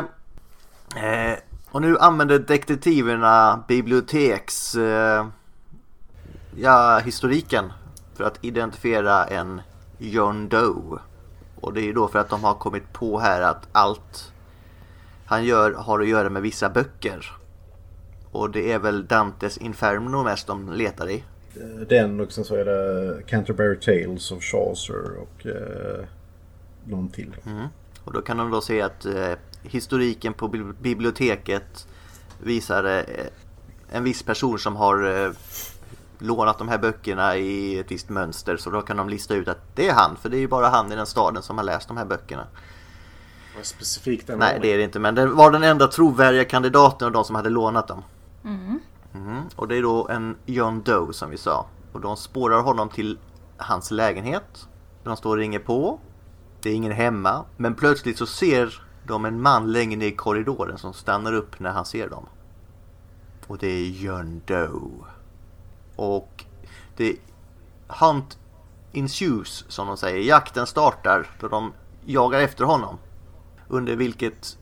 Eh, och nu använder detektiverna biblioteks eh, ja, historiken för att identifiera en John Doe. Och det är ju då för att de har kommit på här att allt han gör har att göra med vissa böcker. Och det är väl Dantes Inferno mest de letar i. Den och sen så är det Canterbury Tales of Chaucer och eh, någon till. Och då kan de då se att eh, historiken på bibli- biblioteket visar eh, en viss person som har eh, lånat de här böckerna i ett visst mönster. Så då kan de lista ut att det är han, för det är ju bara han i den staden som har läst de här böckerna. Vad Specifikt den Nej, det är det inte, men det var den enda trovärdiga kandidaten av de som hade lånat dem. Mhm. Och det är då en John Doe som vi sa. Och de spårar honom till hans lägenhet. De står och ringer på. Det är ingen hemma. Men plötsligt så ser de en man längre ner i korridoren som stannar upp när han ser dem. Och det är John Doe. Och det Hunt ensues som de säger. Jakten startar då de jagar efter honom. Under vilket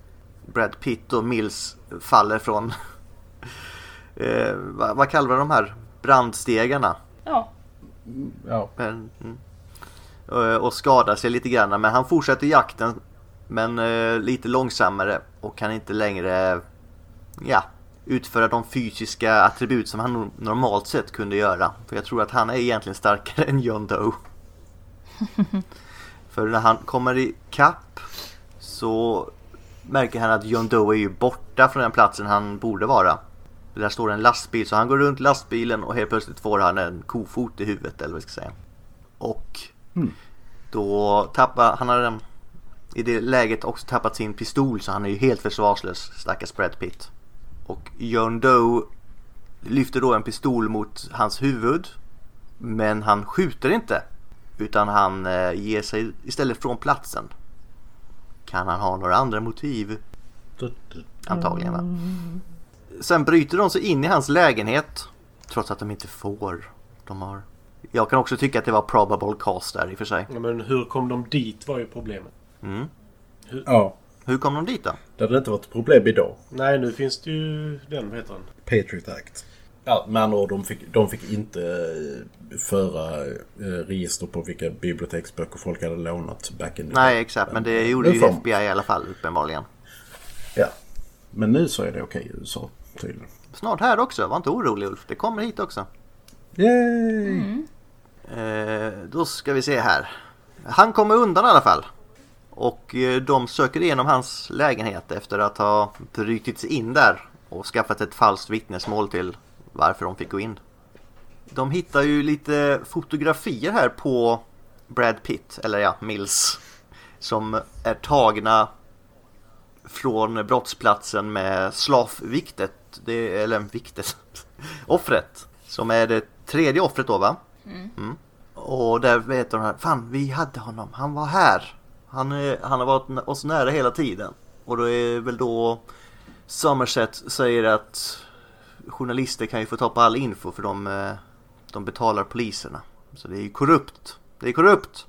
Brad Pitt och Mills faller från eh, vad, vad kallar vi de här brandstegarna? Ja. Ja, Men, mm. Och skadar sig lite grann. Men han fortsätter jakten. Men eh, lite långsammare och kan inte längre ja, utföra de fysiska attribut som han no- normalt sett kunde göra. För jag tror att han är egentligen starkare än John Doe. För när han kommer i kapp så märker han att John Doe är ju borta från den platsen han borde vara. Där står en lastbil så han går runt lastbilen och helt plötsligt får han en kofot i huvudet eller vad jag ska säga. Och då tappar han har i det läget också tappat sin pistol så han är ju helt försvarslös stackars Brad Pitt. Och John Doe lyfter då en pistol mot hans huvud. Men han skjuter inte. Utan han eh, ger sig istället från platsen. Kan han ha några andra motiv? Antagligen va? Sen bryter de sig in i hans lägenhet. Trots att de inte får. De har... Jag kan också tycka att det var probable cause där i och för sig. Ja, men hur kom de dit var ju problemet. Mm. Ja, Hur kom de dit då? det hade inte varit ett problem idag. Nej, nu finns det ju den, vad heter den? Patriot Act. Ja, med andra ord, de fick, de fick inte eh, föra eh, register på vilka biblioteksböcker folk hade lånat back in the Nej exakt men det gjorde ju. FBI i alla fall uppenbarligen. Ja. Men nu så är det okej i USA tydligen. Snart här också, var inte orolig Ulf. Det kommer hit också. Yay! Eh, då ska vi se här. Han kommer undan i alla fall. Och eh, de söker igenom hans lägenhet efter att ha brutit sig in där och skaffat ett falskt vittnesmål till varför de fick gå in. De hittar ju lite fotografier här på Brad Pitt, eller ja, Mills. Som är tagna från brottsplatsen med slavviktet, det, eller viktet, offret. Som är det tredje offret då va? Mm. Och där vet de här, fan vi hade honom, han var här. Han, är, han har varit oss nära hela tiden. Och då är väl då Somerset säger att journalister kan ju få ta på all info för de, eh, de betalar poliserna. Så det är ju korrupt. Det är korrupt!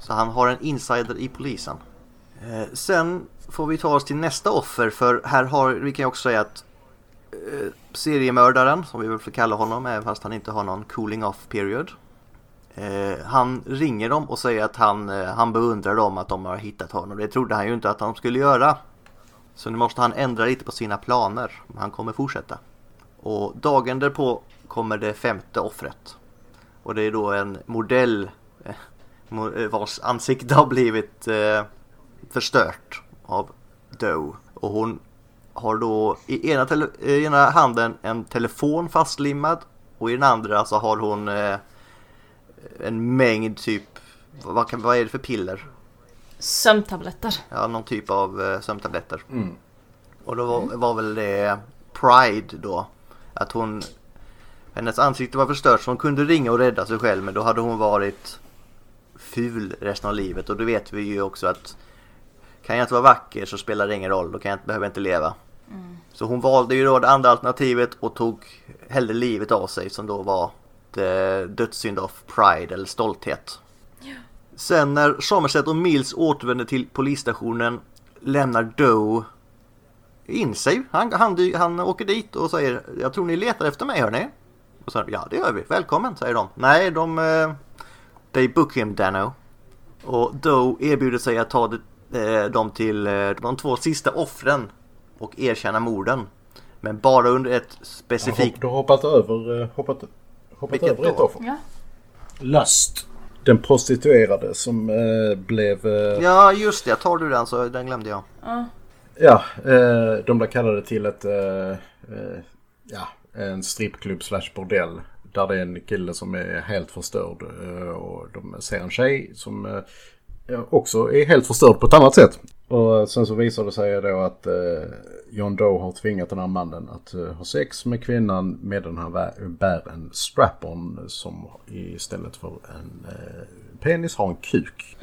Så han har en insider i polisen. Eh, sen får vi ta oss till nästa offer för här har vi kan ju också säga att eh, seriemördaren, som vi väl får kalla honom även fast han inte har någon cooling off period. Eh, han ringer dem och säger att han, eh, han beundrar dem att de har hittat honom. Det trodde han ju inte att de skulle göra. Så nu måste han ändra lite på sina planer. Men han kommer fortsätta. Och dagen därpå kommer det femte offret. Och det är då en modell eh, eh vars ansikte har blivit eh, förstört av Doe. Och hon har då i ena, i ena handen en telefon fastlimmad och i den andra så har hon eh, en mängd typ, vad, kan, vad är det för piller? Sömntabletter. Ja, någon typ av eh, sömntabletter. Och då var, var väl det Pride då. Att hon, hennes ansikte var förstört så hon kunde ringa och rädda sig själv men då hade hon varit ful resten av livet och då vet vi ju också att kan jag inte vara vacker så spelar det ingen roll, då kan jag inte, behöver jag inte leva. Så hon valde ju då det andra alternativet och tog hellre livet av sig som då var det dödssynd av pride eller stolthet. Sen när Somerset och Mills återvänder till polisstationen lämnar Doe in sig. Han, han, han åker dit och säger Jag tror ni letar efter mig hörni. Och så ja det gör vi, välkommen säger de. Nej de eh, They book him Dano. Och Doe erbjuder sig att ta det, eh, dem till eh, de två sista offren och erkänna morden. Men bara under ett Jag specifikt... du har hoppat över, eh, hoppat, hoppat Vilket över ett då? offer. Ja. Lust. Den prostituerade som eh, blev... Eh, Ja just det, tar du den så den glömde jag. Ja. Ja, eh, de blev kallade till ett, eh, eh, ja, en strippklubb slash bordell. Där det är en kille som är helt förstörd. Eh, och de ser en tjej som eh, också är helt förstörd på ett annat sätt. Och sen så visar det sig då att eh, John Doe har tvingat den här mannen att eh, ha sex med kvinnan medan han bär en strap-on som istället för en eh, penis har en kuk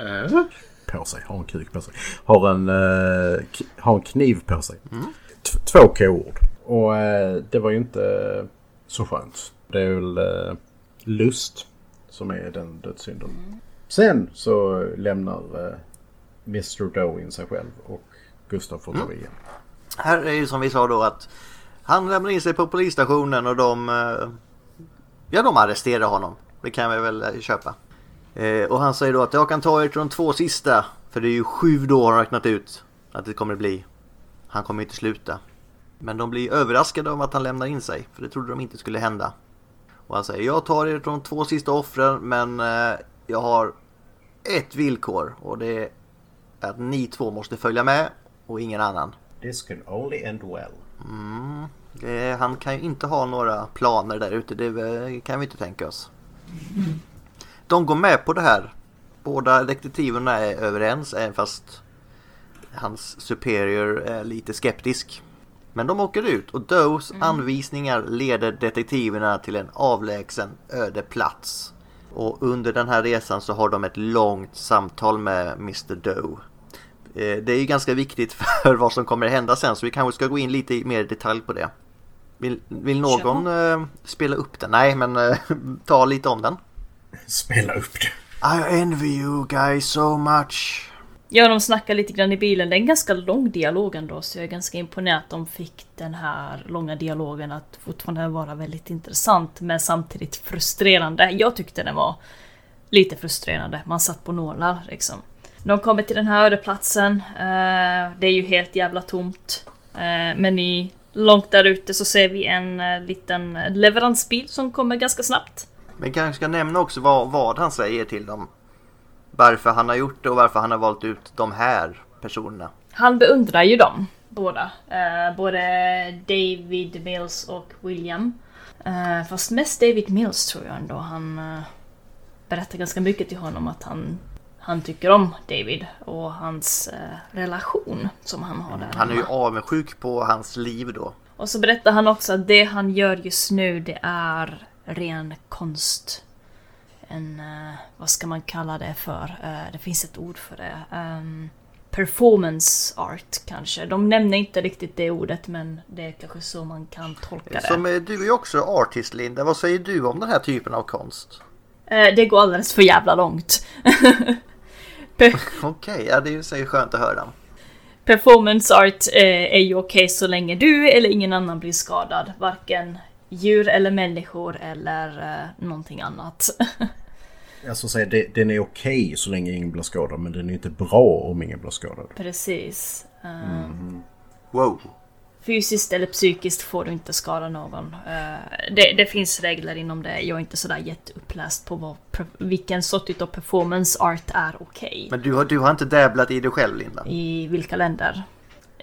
på sig. Har en kuk på sig. Har en, eh, har en kniv på sig. T- två k-ord. Och eh, det var ju inte eh, så skönt. Det är väl eh, lust som är den dödssynden. Sen så lämnar eh, Mr. Doe in sig själv och Gustav får ta vid igen. Här är ju som vi sa då att han lämnar in sig på polisstationen och de, eh, ja, de arresterar honom. Det kan vi väl eh, köpa. Och han säger då att jag kan ta er till de två sista. För det är ju sju då har han räknat ut att det kommer bli. Han kommer inte sluta. Men de blir överraskade om att han lämnar in sig. För det trodde de inte skulle hända. Och han säger jag tar er till de två sista offren men jag har ett villkor. Och det är att ni två måste följa med och ingen annan. This can only end well. Eh, han kan ju inte ha några planer där ute, det eh, kan vi inte tänka oss. De går med på det här. Båda detektiverna är överens, även fast hans superior är lite skeptisk. Men de åker ut och Does anvisningar leder detektiverna till en avlägsen öde plats. Och under den här resan så har de ett långt samtal med Mr Doe. Eh, Det är ju ganska viktigt för vad som kommer att hända sen så vi kanske ska gå in lite mer i detalj på det. Vill, vill någon eh, spela upp den? Nej, men eh, ta lite om den. Spela upp det. I envy you guys so much. Ja, de snackar lite grann i bilen. Det är en ganska lång dialog ändå, så jag är ganska imponerad att de fick den här långa dialogen att fortfarande vara väldigt intressant, men samtidigt frustrerande. Jag tyckte den var lite frustrerande. Man satt på nålar liksom. De kommer till den här ödeplatsen. Eh, det är ju helt jävla tomt. Eh, men i, långt där ute så ser vi en eh, liten leveransbil som kommer ganska snabbt. Men kanske ska nämna också vad, vad han säger till dem. Varför han har gjort det och varför han har valt ut de här personerna. Han beundrar ju dem båda. Eh, både David Mills och William. Eh, fast mest David Mills tror jag ändå. Han eh, berättar ganska mycket till honom att han, han tycker om David och hans eh, relation som han har där Han är ju avundsjuk på hans liv då. Och så berättar han också att det han gör just nu det är ren konst. En, eh, vad ska man kalla det för? Eh, det finns ett ord för det. Ehm, performance art kanske. De nämner inte riktigt det ordet men det är kanske så man kan tolka det. Som eh, du är ju också artist Linda. Vad säger du om den här typen av konst? Det går alldeles för jävla långt. Okej, ja det är ju så skönt att höra. Performance art är ju okej så länge du eller ingen annan blir skadad. Varken djur eller människor eller eh, någonting annat. Alltså säga, det, den är okej så länge ingen blir skadad men den är inte bra om ingen blir skadad. Precis. Eh, Wow. Fysiskt eller psykiskt får du inte skada någon. Eh, det, det finns regler inom det. Jag är inte sådär jätteuppläst på vad, vilken sort av performance art är okej. Men du har, du har inte dabblat i det själv Linda? I vilka länder?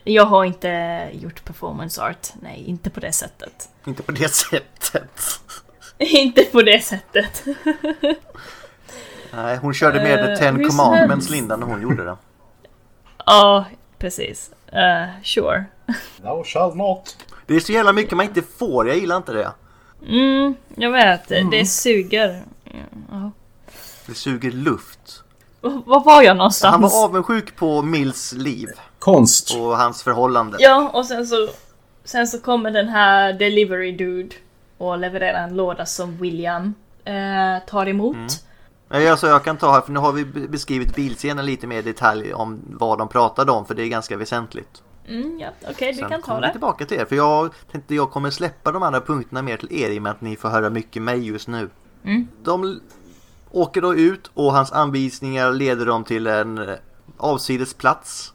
Jag har inte gjort performance art. Nej, inte på det sättet. Inte på det sättet. inte på det sättet. Nej, hon körde med The Ten Commandments. Linda när hon gjorde det. Ja, precis. Eh, sure. Thou shall not. Det är så jävla mycket man inte får, jag gillar inte det. Mm, jag vet. Det suger. Ja. Det suger luft. V- Var var jag någonstans? Han var avundsjuk på Mills liv Konst. och hans förhållande. Ja, och sen så, sen så kommer den här delivery dude och levererar en låda som William eh, tar emot. Nej, Alltså jag kan ta här, för nu har vi be- beskrivit bilscenen lite mer i detalj om vad de pratade om, för det är ganska väsentligt. Mm, ja, okej, du Sen kan ta det. tillbaka till det, för jag tänkte jag kommer släppa de andra punkterna mer till er i och med att ni får höra mycket mig just nu. Mm. De åker då ut och hans anvisningar leder dem till en eh, avsides plats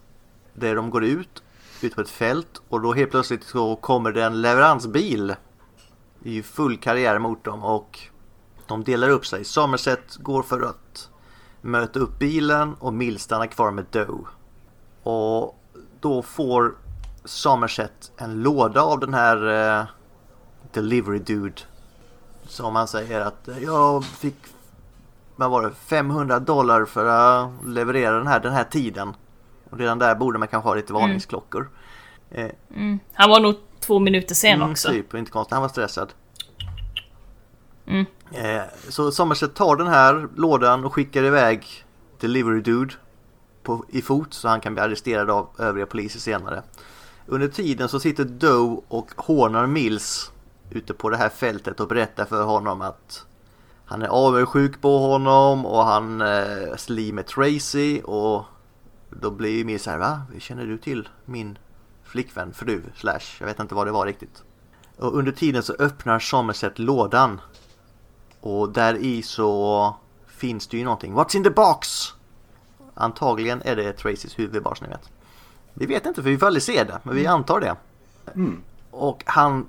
där de går ut, ut på ett fält och då helt plötsligt så kommer det en leveransbil i full karriär mot dem och de delar upp sig. Somerset går för att möta upp bilen och Mill stannar kvar med Doe. Och då får Somerset en låda av den här eh, Delivery Dude. Som han säger att eh, jag fick vad var det, 500 dollar för att leverera den här den här tiden. Och redan där borde man kanske ha lite varningsklockor. Eh, Mm. Han var nog två minuter sen Mm, också. Typ, inte konstigt. Han var stressad. Mm. Eh, så Somerset tar den här lådan och skickar iväg Delivery Dude på, i fot så han kan bli arresterad av övriga poliser senare. Under tiden så sitter Doe och hånar Mills ute på det här fältet och berättar för honom att han är avundsjuk på honom och han eh, med Tracy och då blir ju Mills så här va? Känner du till min flickvän, fru, slash, jag vet inte vad det var riktigt. Och under tiden så öppnar Somerset lådan. Och där i så finns det ju någonting. What's in the box? Antagligen är det Tracys huvud bara så ni vet. Vi vet inte för vi får aldrig se det, men vi antar det. Och han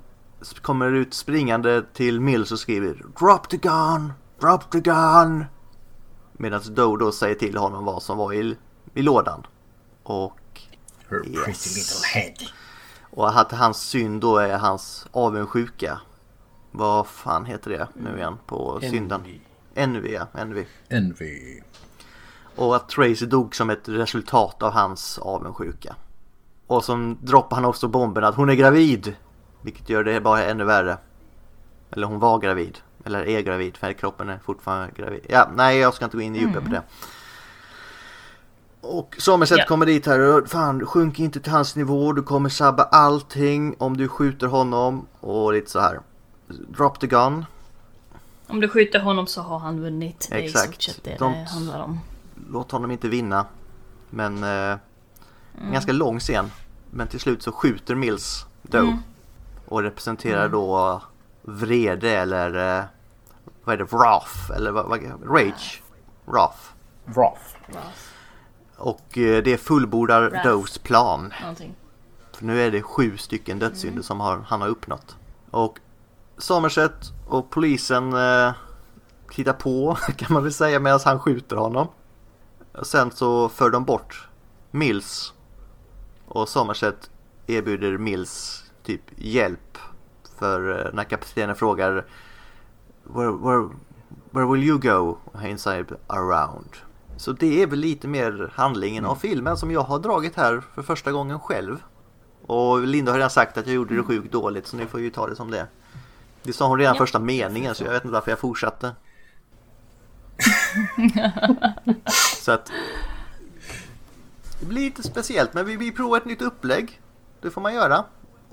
kommer ut springande till Mills och skriver Drop the gun! Drop the gun! Medan Doe då säger till honom vad som var i, i lådan. Och Her Yes. pretty little head. Och att hans synd då är hans avundsjuka. Vad fan heter det nu igen på synden? Envy. Envy, ja. Envy. Envy. Och att Tracy dog som ett resultat av hans avundsjuka. Och så droppar han också bomben att hon är gravid. Vilket gör det bara ännu värre. Eller hon var gravid. Eller är gravid för kroppen är fortfarande gravid. Ja, nej jag ska inte gå in i djupet på det. Och Somerset Ja. kommer dit här och fan sjunk inte till hans nivå. Du kommer sabba allting om du skjuter honom. Och lite så här. Drop the gun. Om du skjuter honom så har han vunnit. Det är i Exakt. stort sett det De- det handlar om. låt honom inte vinna. Men eh, Mm. en ganska lång scen. Men till slut så skjuter Mills Doe. Mm. Och representerar då vrede eller eh, vad är det? Wrath eller vad, vad, Rage. Wrath. Wrath. Och eh, det fullbordar Wrath. Does plan. Någonting. För nu är det sju stycken dödssynder som har, han har uppnått. Och Somerset och polisen eh, tittar på kan man väl säga medan han skjuter honom. Och sen så för de bort Mills. Och Somerset erbjuder Mills typ hjälp. För eh, när kaptenen frågar where, where, where will you go? Inside around. Så det är väl lite mer handlingen av filmen som jag har dragit här för första gången själv. Och Linda har redan sagt att jag gjorde det sjukt dåligt så ni får ju ta det som det. Det sa hon redan Ja. första meningen så jag vet inte varför jag fortsatte. så att det blir lite speciellt men vi, vi provar ett nytt upplägg. Det får man göra.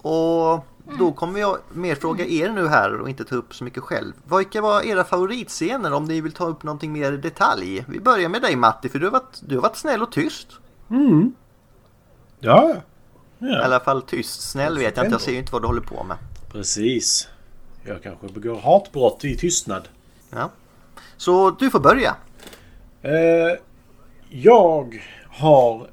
Och då kommer jag mer fråga er nu här och inte ta upp så mycket själv. Vilka var era favoritscener om ni vill ta upp någonting mer i detalj? Vi börjar med dig Matti för du har varit, du har varit snäll och tyst. Ja, I ja. alla fall tyst. Snäll vet jag inte, jag ser ju inte vad du håller på med. Precis. Jag kanske begår hatbrott i tystnad. Ja. Så du får börja. Eh, jag har...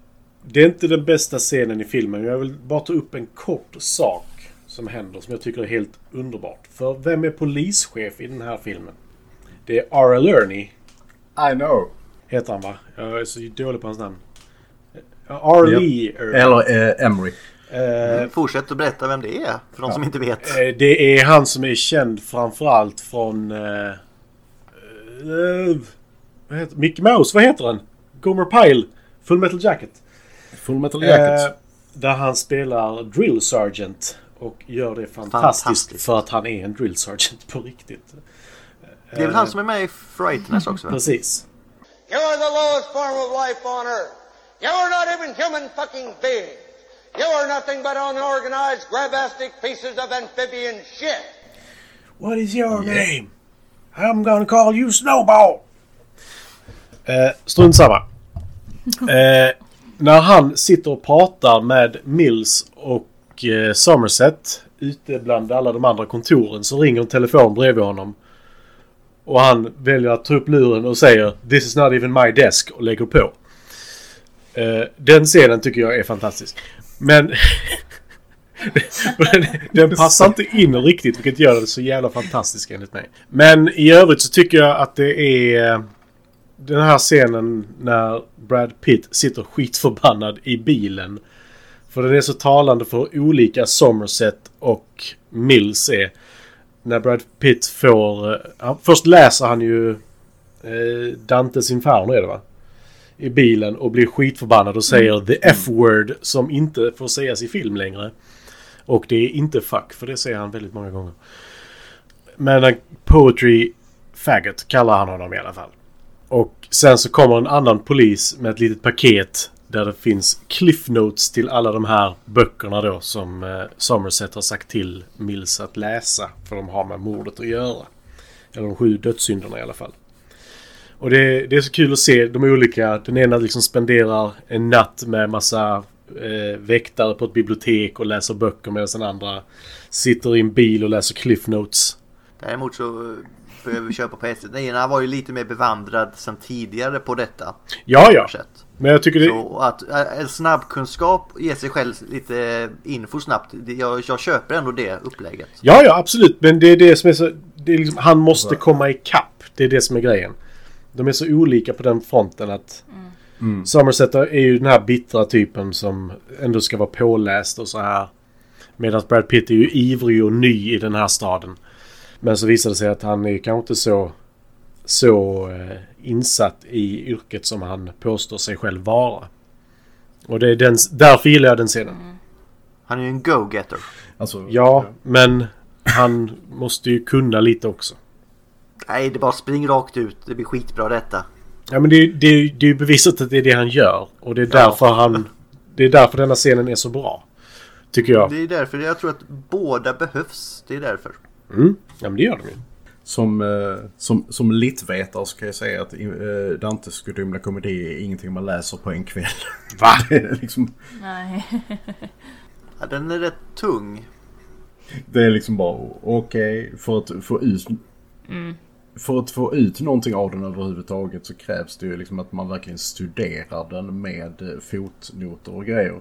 Det är inte den bästa scenen i filmen, men jag vill bara ta upp en kort sak som händer som jag tycker är helt underbart. För vem är polischef i den här filmen? Det är R.L. Ernie, I know. heter han va? Jag är så dålig på hans namn. Ja, R. Japp. Lee Ernie. Eller eh, Emery. Eh, Fortsätt att berätta vem det är för de som inte vet. Eh, Det är han som är känd framförallt från... Eh, eh, vad heter Mickey Mouse, vad heter han? Gomer Pyle, Full Metal Jacket. Full Metal Jacket. Eh, där han spelar Drill Sergeant. Och gör det fantastiskt, Fantastiskt. för att han är en Drill Sergeant på riktigt. Det är väl han som är med i Frighteners också va? Precis. You are the lowest form of life on earth. You are not even human fucking beings. You are nothing but unorganized, grabastic pieces of amphibian shit. What is your name? I'm gonna call you Snowball. Eh, strunt samma. Eh, när han sitter och pratar med Mills och eh, Somerset ute bland alla de andra kontoren så ringer en telefon bredvid honom. Och han väljer att ta upp luren och säger This is not even my desk och lägger på. Eh, den scenen tycker jag är fantastisk. Men den passar inte in riktigt vilket gör det så jävla fantastisk enligt mig. Men i övrigt så tycker jag att det är eh, den här scenen när Brad Pitt sitter skitförbannad i bilen. För den är så talande för hur olika Somerset och Mills är. När Brad Pitt får... eh, Han, först läser han ju eh, Dantes Inferno är det va? I bilen och blir skitförbannad och säger the F-word som inte får sägas i film längre. Och det är inte fuck, för det säger han väldigt många gånger. Men en poetry faggot kallar han honom i alla fall. Och sen så kommer en annan polis med ett litet paket där det finns cliff notes till alla de här böckerna då som eh, Somerset har sagt till Mills att läsa. För de har med mordet att göra. Eller de sju dödssynderna i alla fall. Och det, det är så kul att se de olika. Den ena liksom spenderar en natt med massa eh, väktare på ett bibliotek och läser böcker medan den andra sitter i en bil och läser cliff notes. Däremot så behöver vi köpa på S. Den ena var ju lite mer bevandrad sen tidigare på detta Ja, ja. sätt. Men jag tycker det... Så att äh, en snabbkunskap ger sig själv lite info snabbt. Jag, jag köper ändå det upplägget. Ja, ja, absolut. Men det är det som är så... Det är liksom, han måste komma ikapp. Det är det som är grejen. De är så olika på den fronten att... Somerset är ju den här bittra typen som ändå ska vara påläst och så här. Medan Brad Pitt är ju ivrig och ny i den här staden. Men så visar det sig att han är kanske inte så, så eh, insatt i yrket som han påstår sig själv vara. Och det är den, därför gillar jag den scenen. Han är ju en go-getter. Alltså, Ja, men han måste ju kunna lite också. Nej, det bara spring rakt ut. Det blir skitbra detta. Ja men det, är- det, är- det är ju bevisat att det är det han gör. Och det är Ja. därför han... Det är därför denna scenen är så bra. Tycker jag. Det är därför jag tror att båda behövs. Det är därför. Mm. Ja men det gör de ju. Som, eh, som, som litvetare så kan jag säga att eh, Dantes gudomliga komedi är ingenting man läser på en kväll. Va? Det är liksom, Nej. Ja, den är rätt tung. det är liksom bara okej, för att få ut För att få ut någonting av den överhuvudtaget så krävs det ju liksom att man verkligen studerar den med eh, fotnoter och grejer.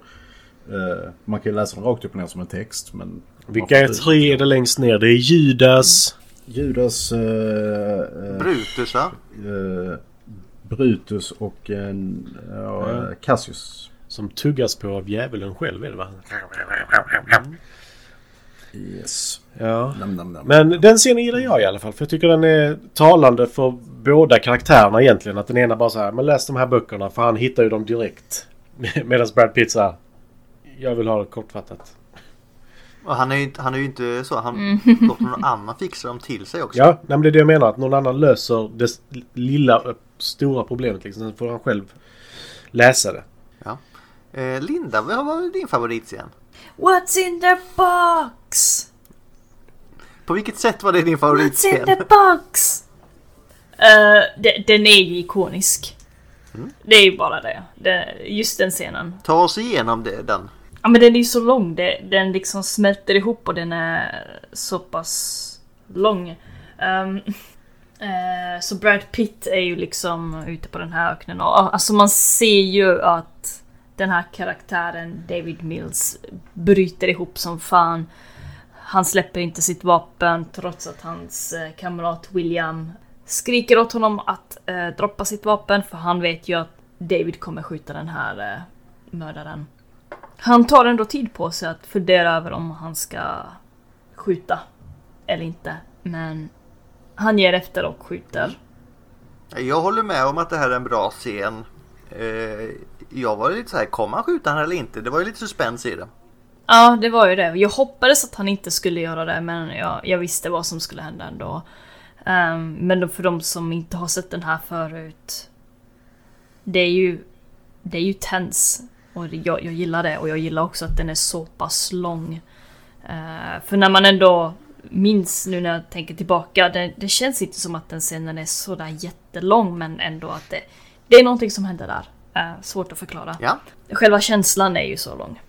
Man kan ju läsa den rakt upp och ner som en text men... Vilka är tre är det längst ner? Det är Judas. Judas, eh, eh, Brutus va? eh, Brutus och eh, ja, Cassius. Som tuggas på av djävulen själv är det va? Yes. Ja. Nam, nam, nam. Men den scenen gillar jag i alla fall. För jag tycker den är talande för båda karaktärerna egentligen. Att den ena bara så här, men läs de här böckerna för han hittar ju dem direkt. Medan Brad Pitt så här, jag vill ha det kortfattat. Och han är ju inte, han är ju inte så. Han låter någon annan fixa dem till sig också. Ja, nej, men det är det jag menar. Att någon annan löser det lilla, ö, stora problemet liksom. Sen får han själv läsa det. Eh, Linda, vad var din favoritscen? What's in the box? På vilket sätt var det din What's favoritscen? in the box? Uh, de, den är ju ikonisk. Det är ju bara det. det. Just den scenen. Ta oss igenom det, den. Ja men den är ju så lång. Det, den liksom smälter ihop och den är så pass lång. Um, uh, så Brad Pitt är ju liksom ute på den här öknen och ah, alltså man ser ju att den här karaktären David Mills bryter ihop som fan. Han släpper inte sitt vapen trots att hans eh, kamrat William skriker åt honom att eh, droppa sitt vapen för han vet ju att David kommer skjuta den här eh, mördaren. Han tar ändå tid på sig att fundera över om han ska skjuta eller inte. Men han ger efter och skjuter. Jag håller med om att det här är en bra scen. Eh, jag var lite så här, kommer han skjuta han eller inte? Det var ju lite suspens i det. Ja, det var ju det. Jag hoppades att han inte skulle göra det, men jag, jag visste vad som skulle hända ändå. Ehm, men för de som inte har sett den här förut. Det är ju, det är ju tens. Och jag, jag gillar det och jag gillar också att den är så pass lång. Eh, för när man ändå minns nu när jag tänker tillbaka, det, det känns inte som att den scenen är sådär jättelång men ändå att det, det är någonting som händer där. Eh, svårt att förklara. Ja. Själva känslan är ju så lång.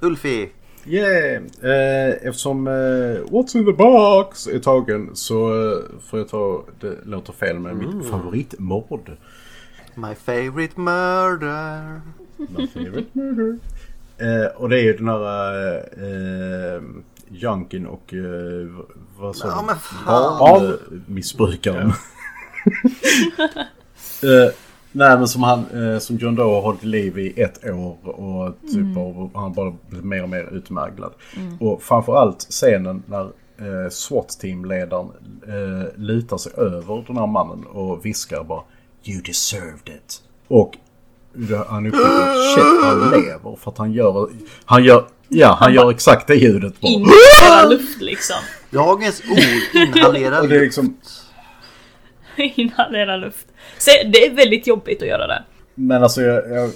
Ulfi, Yeah! Eh, eftersom What's in the box är tagen så får jag ta, det låter fel, men mitt favoritmord. my favorite murder. My favorite murder. Eh, och det är ju den här eh, Junkin och eh, vad sa Ja, du? Barnmissbrukaren. eh, nej men som han, eh, som John Doe har hållit i liv i ett år och typ har, han bara blivit mer och mer utmärglad. Och framförallt scenen när eh, SWAT-teamledaren eh, lutar sig över den här mannen och viskar bara You deserved it. Och han upptäcker att shit, han lever för att han gör, han gör, ja han gör exakt det ljudet bara. Inhalera luft liksom. Dagens ord, inhalera Och det är luft. liksom, Inhalera luft. Så det är väldigt jobbigt att göra det. Men alltså jag, jag,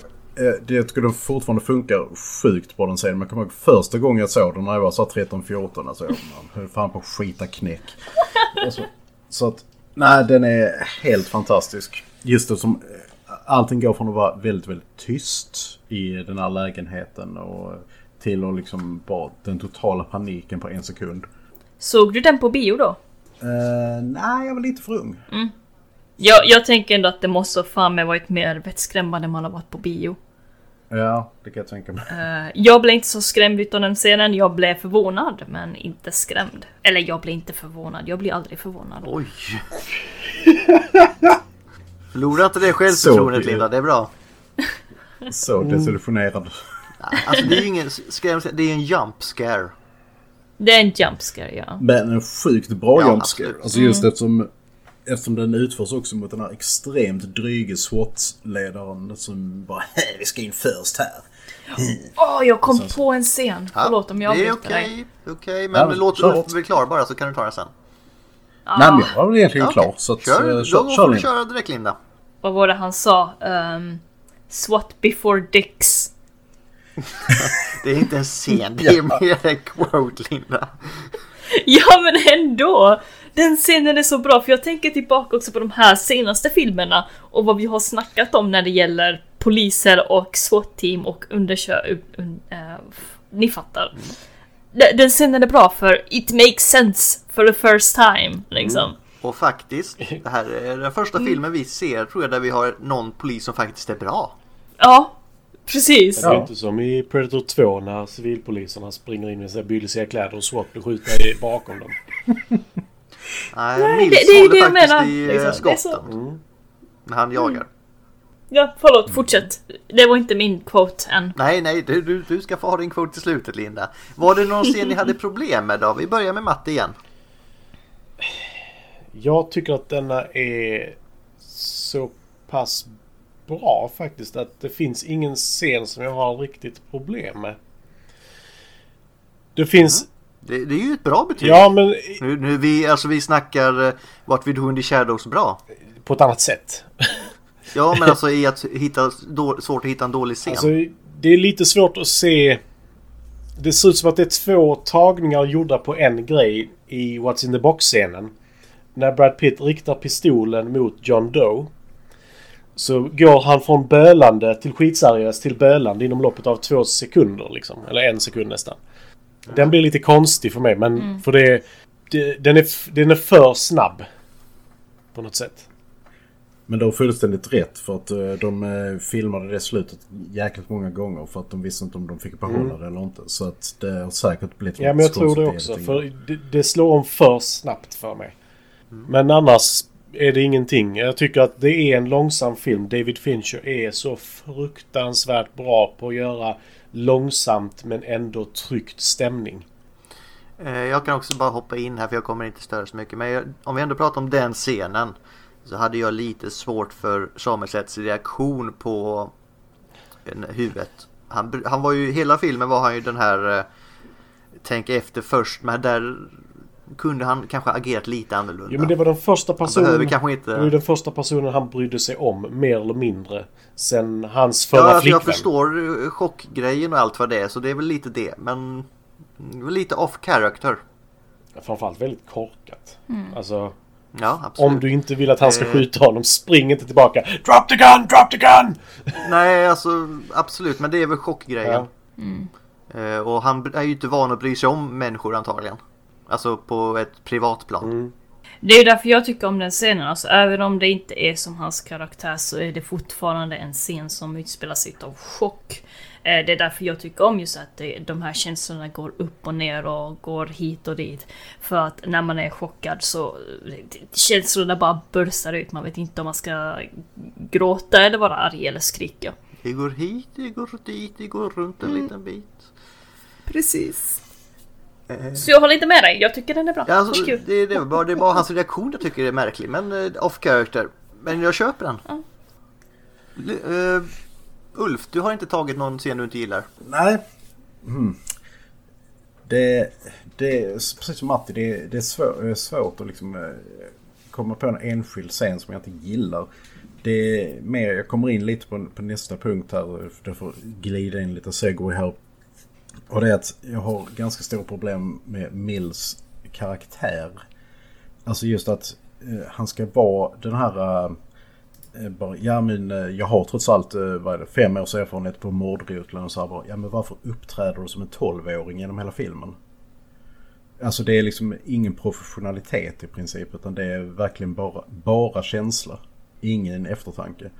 det den fortfarande funkar sjukt på den scenen. Men jag kommer ihåg första gången jag såg den när jag var så här 13-14. Alltså man höll fan på att skita knäck. Alltså, så att, nej den är helt fantastisk. Just det som allting går från att vara väldigt, väldigt tyst i den här lägenheten och till att liksom bara den totala paniken på en sekund. Såg du den på bio då? Eh, nej, jag var lite för ung. Jag, jag tänker ändå att det måste fan med varit mer vettskrämmande än man har varit på bio. Ja, det kan jag tänka mig. Eh, jag blev inte så skrämd utav den scenen. Jag blev förvånad, men inte skrämd. Eller jag blev inte förvånad. Jag blir aldrig förvånad. Oj. Förlora inte det självförtroendet Så- Linda, det är bra. Så desillusionerad. Alltså det är ju ingen, säga, det är en jump scare. Det är en jump scare, ja. Men en sjukt bra Ja, jumpscare. absolut. Alltså just eftersom, eftersom den utförs också mot den här extremt dryge SWAT-ledaren som bara "Hej, vi ska in först här. Åh, jag kom på en scen. Ja, Förlåt om jag Det är avbryter dig. okej, okej. Men Ja, men låt Ulf bli klar bara så kan du ta den sen. Nej men jag var väl egentligen Ja, klar. Så att, kör, eh, då kör, får kör du köra direkt Linda. Vad var det han sa? Um, SWAT before dicks. Det är inte en scen, det är mer en quote Linda. Ja men ändå! Den scenen är så bra för jag tänker tillbaka också på de här senaste filmerna och vad vi har snackat om när det gäller poliser och SWAT-team och undersö... Un, f- ni fattar. Den- Den scenen är bra för it makes sense for the first time liksom. Och faktiskt, det här är den första Mm. filmen vi ser tror jag där vi har någon polis som faktiskt är bra. Ja, precis. Det är Ja. inte som i Predator 2 när civilpoliserna springer in med sina bylsiga kläder och SWAT blir skjutna i- bakom dem. Nej, Nej, Mills det- det är det jag faktiskt menar, i eh, liksom. Så- skotten. När han jagar. Ja, förlåt, fortsätt. Det var inte min quote än. Nej, nej, du, du, du ska få ha din quote till slutet Linda. Var det någon scen ni hade problem med då? Vi börjar med Matte igen. Jag tycker att denna är så pass bra faktiskt att det finns ingen scen som jag har riktigt problem med. Det finns... Det, det är ju ett bra betyg. Ja, men Nu, nu vi, alltså vi snackar We Do In The Shadows bra. på ett annat sätt. Ja, men alltså i att hitta, då, svårt att hitta en dålig scen. Alltså, det är lite svårt att se... Det ser ut som att det är två tagningar gjorda på en grej i What's in the Box-scenen. När Brad Pitt riktar pistolen mot John Doe så går han från bölande till skitseriös till bölande inom loppet av två sekunder liksom. Eller en sekund nästan. Den blir lite konstig för mig men för det, det den, är, den är för snabb. På något sätt. Men de har fullständigt rätt för att eh, de eh, filmade det slutet jäkligt många gånger för att de visste inte om de fick behålla det eller inte. Så att det har säkert blivit Ja, men jag tror det också. För det, det slår om för snabbt för mig. Mm. Men annars är det ingenting. Jag tycker att det är en långsam film. David Fincher är så fruktansvärt bra på att göra långsamt men ändå tryckt stämning. Eh, jag kan också bara hoppa in här för jag kommer inte störa så mycket. Men jag, om vi ändå pratar om den scenen. Så hade jag lite svårt för Samuelsets reaktion på eh, huvudet. Han, han var ju, hela filmen var han ju den här eh, Tänk efter först. Men där kunde han kanske agerat lite annorlunda. Jo men det var den första personen... kanske inte- Det var den första personen han brydde sig om mer eller mindre. Sen hans förra ja, alltså flickvän. jag förstår eh, chockgrejen och allt vad det är. Så det är väl lite det. Men mm, lite off character. Framförallt väldigt korkat. Alltså... Ja. Om du inte vill att han ska Eh. skjuta honom, spring inte tillbaka. Drop the gun! Drop the gun! Nej, alltså absolut. Men det är väl chockgrejen. Ja. Eh, och han är ju inte van att bry sig om människor antagligen. Alltså på ett privatplan. Mm. Det är därför jag tycker om den scenen. Alltså, även om det inte är som hans karaktär så är det fortfarande en scen som utspelar sig av chock. Eh, Det är därför jag tycker om just att det, de här känslorna går upp och ner och går hit och dit. För att när man är chockad så eh, känslorna bara bursar ut. Man vet inte om man ska gråta eller vara arg eller skrika. Det går hit, det går dit, det går runt en liten bit. Precis. Så jag håller inte med dig. Jag tycker den är bra. Ja, alltså, det, det, är bara, det är bara hans reaktion jag tycker är märklig. Men eh, off character. Men jag köper den. L- eh, Ulf, du har inte tagit någon scen du inte gillar. Nej. Mm. Det, det är precis som Matti, det, det är svår, eh, svårt att liksom eh, komma på en enskild scen som jag inte gillar. Det är mer, jag kommer in lite på, på nästa punkt här, för jag får glida in lite segway här. Och det är att jag har ganska stora problem med Mills karaktär. Alltså just att eh, han ska vara den här... Eh, eh bara, ja men eh, jag har trots allt eh, vad är det, fem års erfarenhet på mordroteln. och så här bara, ja men varför uppträder du som en tolvåring genom hela filmen? Alltså det är liksom ingen professionalitet i princip utan det är verkligen bara, bara känsla. Ingen eftertanke.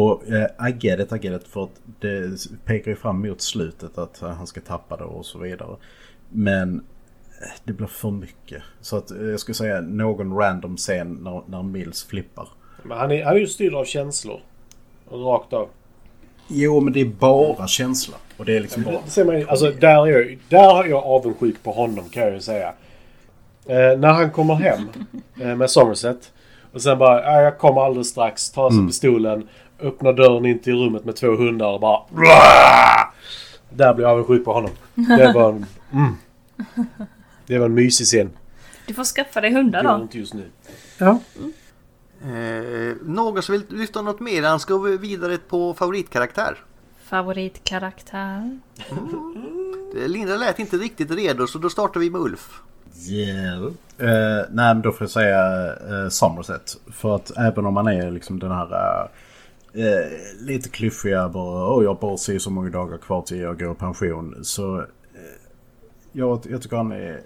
Och eh, I get it, I get it för att det pekar ju fram mot slutet att han ska tappa det och så vidare. Men eh, det blir för mycket. Så att eh, jag skulle säga någon random scen när, när Mills flippar. Men han är, han är ju styrd av känslor. Rakt av. Jo, men det är bara känsla. Och det är liksom bara... Det ser man, alltså, där, är jag, där är jag avundsjuk på honom kan jag ju säga. Eh, när han kommer hem eh, med Somerset. Och sen bara, "Ja, jag kommer alldeles strax. Tar sig pistolen. Öppnar dörren in till rummet med två hundar och bara... "Rah!" Där blir jag avundsjuk på honom. Det var en... Mm, det var en mysig scen. Du får skaffa dig hundar Det då. inte just nu. Ja. Eh, någon som vill lyfta något mer? Han ska gå vidare på favoritkaraktär. Favoritkaraktär? Eh, Linda lät inte riktigt redo så då startar vi med Ulf. Yeah. Eh, nej, men då får jag säga eh, Somerset. För att även om man är liksom den här eh, lite klyschiga bara Åh, jag har bara si så många dagar kvar till jag går i pension. Så eh, jag, jag tycker han är...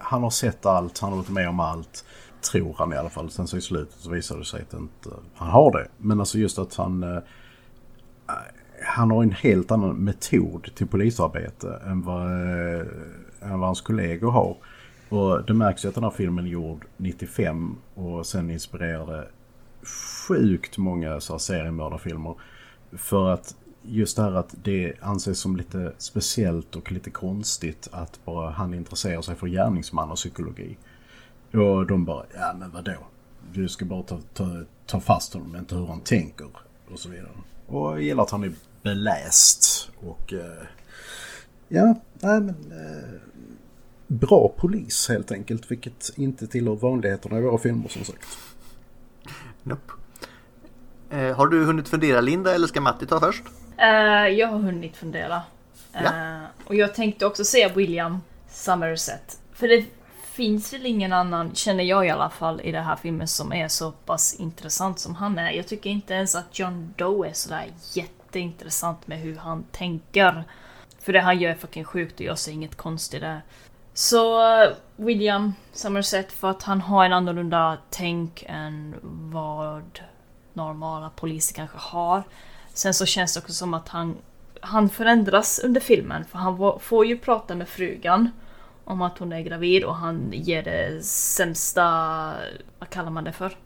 Han har sett allt, han har varit med om allt. Tror han i alla fall. Sen så i slutet så visar det sig att inte han har det. Men alltså just att han... Eh, han har en helt annan metod till polisarbete än vad, eh, än vad hans kollegor har. Och det märks ju att den här filmen är gjord 95 och sen inspirerade sjukt många så här, seriemördarfilmer. För att just det här att det anses som lite speciellt och lite konstigt att bara han intresserar sig för gärningsman och psykologi. Och de bara, ja men vadå? Du ska bara ta, ta, ta fast honom, inte hur han tänker och så vidare. Och jag gillar att han är beläst och eh, ja, nej men eh, bra polis helt enkelt, vilket inte tillhör vanligheterna i våra filmer som sagt. Nope. Eh, har du hunnit fundera Linda eller ska Matti ta först? Eh, jag har hunnit fundera. Eh, och jag tänkte också säga William Somerset. För det finns väl ingen annan, känner jag i alla fall, i den här filmen som är så pass intressant som han är. Jag tycker inte ens att John Doe är sådär jätteintressant med hur han tänker. För det han gör är fucking sjukt och jag ser inget konstigt där. Så William Somerset för att han har en annorlunda tänk än vad normala poliser kanske har. Sen så känns det också som att han, han förändras under filmen för han får ju prata med frugan om att hon är gravid och han ger det sämsta, vad kallar man det för?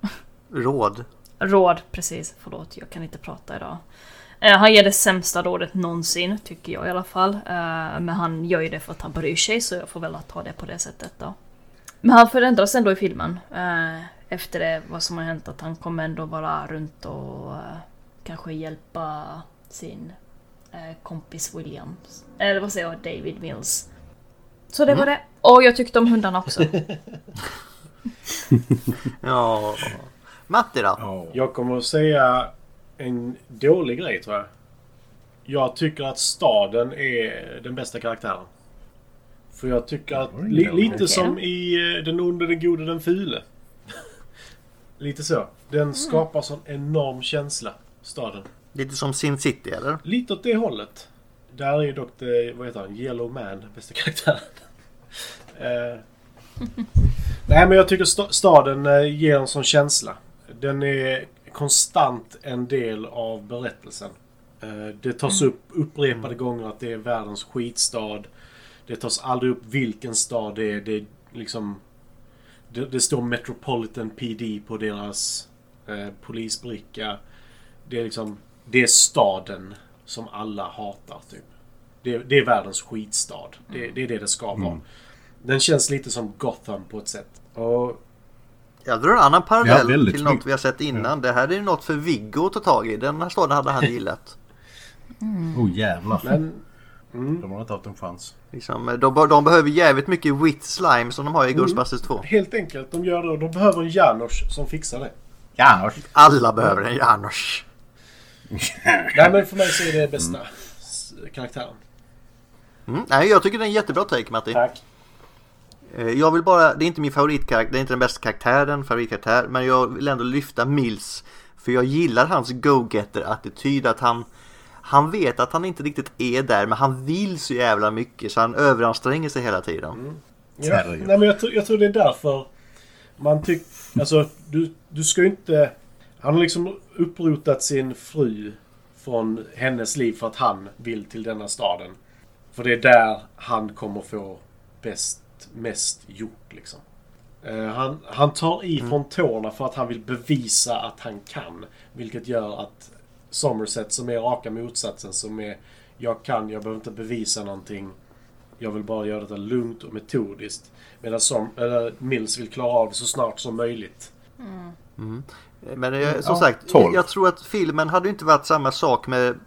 Råd. Råd, precis. Förlåt, jag kan inte prata idag. Eh, Han ger det sämsta rådet någonsin, tycker jag i alla fall. Eh, Men han gör ju det för att han bryr sig, så jag får väl ta det på det sättet då. Men han förändras ändå i filmen. eh, Efter det, vad som har hänt, att han kommer ändå vara runt och kanske hjälpa sin kompis Williams. Eller vad säger jag, David Mills. Så det var det. Och jag tyckte om hundarna också. Ja. Matti då? Ja. Jag kommer att säga en dålig grej tror jag. Jag tycker att staden är den bästa karaktären. För jag tycker att li, lite Okej. som i eh, Den onde, den gode, den fule. lite så. Den skapar sån enorm känsla, staden. Lite som Sin City eller? Lite åt det hållet. Där är ju dock det, vad heter han, Yellow Man, bästa karaktären. eh. Nej men jag tycker sta- staden eh, ger en sån känsla. Den är konstant en del av berättelsen. Eh, det tas upp upprepade gånger att det är världens skitstad. Det tas aldrig upp vilken stad det är. Det är liksom... Det, det står Metropolitan PD på deras eh, polisbricka. Det är liksom... Det är staden som alla hatar, typ. Det, det är världens skitstad. Det, det är det det ska vara. Den känns lite som Gotham på ett sätt. Och Jag drar en annan Ja, parallell väldigt till något vi har sett innan. Det här är ju något för Viggo att ta tag i. Den här staden hade han gillat. Oh jävlar. Men... De har inte haft en chans. Liksom, de, de behöver jävligt mycket wit slime som de har i Ghostbusters 2. Helt enkelt, de gör det de behöver en Janosch som fixar det. Ja, Alla behöver en Janosch. Nej men för mig så är det bästa s- karaktären. Mm. Nej, jag tycker det är en jättebra take Matti. Tack. Eh, Jag vill bara, det är inte min favoritkaraktär, det är inte den bästa karaktären, favoritkaraktär, men jag vill ändå lyfta Mills. För jag gillar hans go-getter-attityd, att han, han vet att han inte riktigt är där, men han vill så jävla mycket så han överanstränger sig hela tiden. Ja, Terrier. nej men jag, tror- jag tror det är därför man tycker... Alltså, du, du ska ju inte... Han har liksom upprotat sin fru från hennes liv för att han vill till denna staden. För det är där han kommer få bäst, mest gjort liksom. Eh, han, han tar i från tårna för att han vill bevisa att han kan. Vilket gör att Somerset som är raka motsatsen som är jag kan, jag behöver inte bevisa någonting. Jag vill bara göra detta lugnt och metodiskt. Medan som, eller Mills vill klara av det så snart som möjligt. Men eh, som Ja, sagt, 12. jag tror att filmen hade ju inte varit samma sak med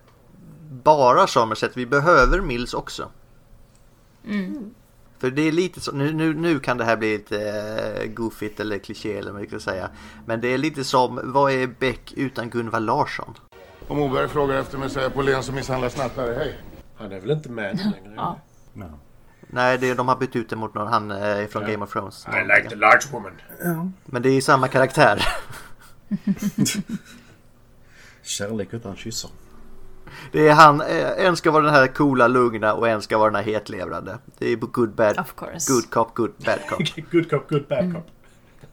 bara Somerset. Vi behöver Mills också. För det är lite så, nu, nu, nu kan det här bli lite uh, goofigt eller kliché eller vad man ska säga. Men det är lite som, vad är Beck utan Gunvar Larsson? Om Moberg frågar efter mig säger jag Polén som misshandlar snattare. Hej! Han är väl inte med längre? Ja. Nej, det, de har bytt ut det mot någon han eh, från Game of Thrones. I like the large woman. Men det är ju samma karaktär. Kärlek utan kyssar. Det är han, eh, en ska vara den här coola, lugna och en ska vara den här hetlevrade. Det är good, bad, Of course. good cop, good, bad cop. good cop, good bad cop.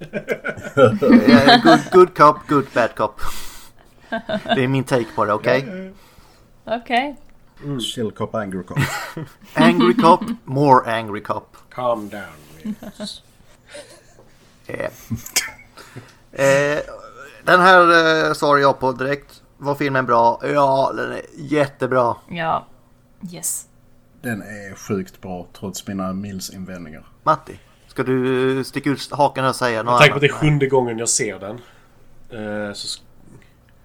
Eh, good, good cop, good, bad cop. Det är min take på det, okej? Okej. Chill cop, angry cop. Angry cop, more angry cop. Calm down. Mills. Eh. Eh, den här eh, svarar jag på direkt. Var filmen bra? Ja, den är jättebra. Ja. Yes. Den är sjukt bra trots mina Mills-invändningar. Matti, ska du sticka ut hakan och säga Med något tanke på att det är sjunde gången jag ser den. eh, så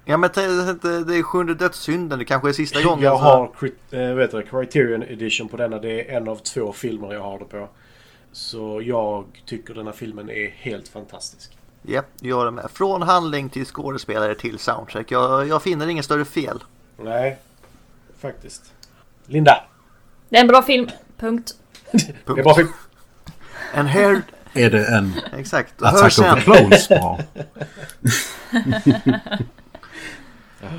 Ja, men det är sjunde dödssynden. Det kanske är sista gången. jag har eh, vet du, Criterion Edition på denna. Det är en av två filmer jag har det på. Så jag tycker den här filmen är helt fantastisk. Ja, gör det med. Från handling till skådespelare till soundtrack. Jag, jag finner ingen större fel. Nej, faktiskt. Linda! Det är en bra film. Punkt. Det är bara film. En hair... Är det en Exakt. Hör Attack of sen. the Clones bra?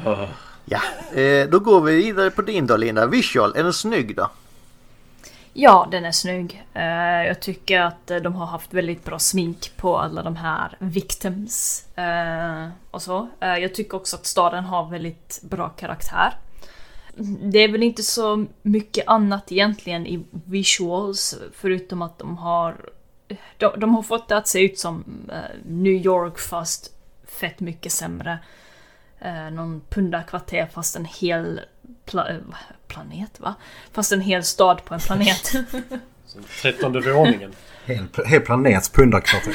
Ja, eh, då går vi vidare på din då Linda. Visual, är den snygg då? Ja, den är snygg. Eh, jag tycker att eh, de har haft väldigt bra smink på alla de här victims. Eh, och så. Jag tycker också att staden har väldigt bra karaktär. Det är väl inte så mycket annat egentligen i visuals förutom att de har de, de har fått det att se ut som New York fast fett mycket sämre. Någon pundarkvarter fast en hel pla- planet va? Fast en hel stad på en planet. Trettonde våningen. Hel, hel planets pundarkvarter.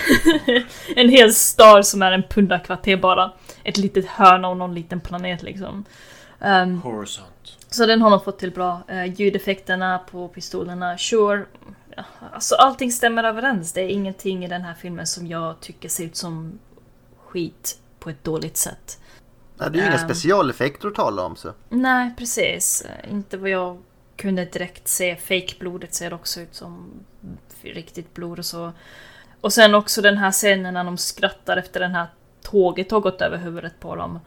en hel stad som är en pundarkvarter bara. Ett litet hörn av någon liten planet liksom. Ehm, Horisont. så den har de fått till bra. Uh, ljudeffekterna på pistolerna, sure. Ja, alltså allting stämmer överens. Det är ingenting i den här filmen som jag tycker ser ut som skit på ett dåligt sätt. Det är ju inga Ehm. specialeffekter att tala om så. Nej, precis. Inte vad jag kunde direkt se. Fake-blodet ser också ut som riktigt blod och så. Och sen också den här scenen när de skrattar efter den här tåget har gått över huvudet på dem.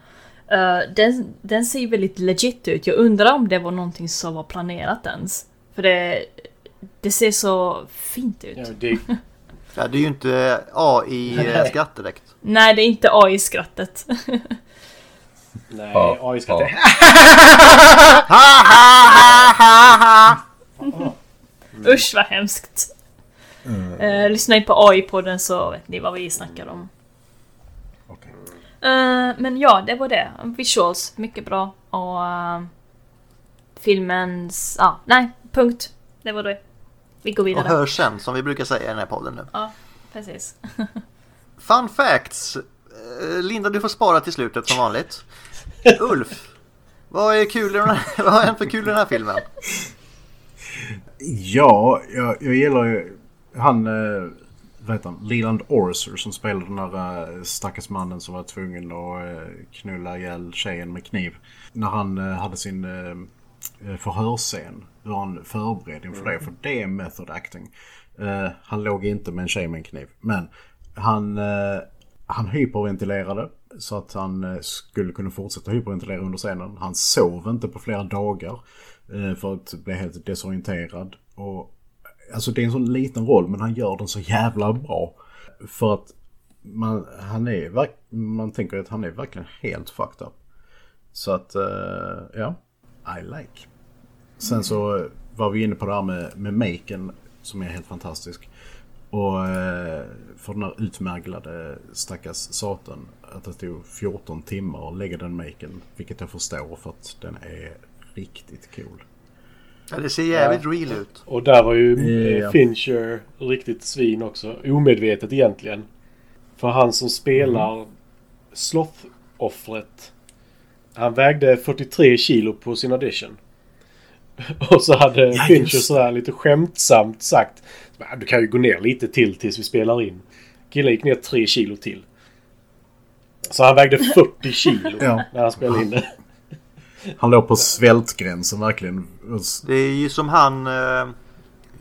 Eh, den, den ser väldigt legit ut. Jag undrar om det var någonting som var planerat ens. För det, det ser så fint ut. Ja, det, Ja, det är ju inte AI-skratt direkt. Nej, det är inte AI-skrattet. nej, Ja, AI ska inte... Usch vad hemskt. Uh, lyssna in på AI-podden så vet ni vad vi snackar om. Okej. Eh, men ja, det var det. Visuals, mycket bra. Och uh, filmens... Ja, nej, punkt. Det var det. Vi går Och vidare. hör sen, som vi brukar säga i den här podden nu. Ja, precis. Fun facts! Eh, Linda, du får spara till slutet som vanligt. Ulf, vad är kul i den här, vad har hänt för kul i den här filmen? Ja, jag, jag gillar ju han, eh, vad heter han, Leland Orser som spelar den där eh, stackars mannen som var tvungen att eh, knulla ihjäl tjejen med kniv. När han hade sin förhörsscen, hur han förberedde inför det, för det är method acting. Han låg inte med en tjej med en kniv, men han, han hyperventilerade så att han eh, skulle kunna fortsätta hyperventilera under scenen. Han sov inte på flera dagar eh, för att bli helt desorienterad. Och, alltså det är en sån liten roll men han gör den så jävla bra. För att man, han är, man tänker att han är verkligen helt fucked up. Så att, eh, ja, I like. Sen så var vi inne på det här med, med maken som är helt fantastisk. Och eh, för den här utmärglade stackars satan att det tog 14 timmar att lägga den maken. Vilket jag förstår för att den är riktigt cool. Ja, det ser jävligt real ut. Och där var ju Ja. Fincher riktigt svin också. Omedvetet egentligen. För han som spelar Sloth-offret. Han vägde 43 kilo på sin audition. Och så hade Ja, Fincher sådär lite skämtsamt sagt. "Ah, Du kan ju gå ner lite till tills vi spelar in. Killen gick ner 3 kilo till. Så han vägde 40 kilo Ja. när han spelade in det. Han låg på svältgränsen verkligen. Det är ju som han... Eh,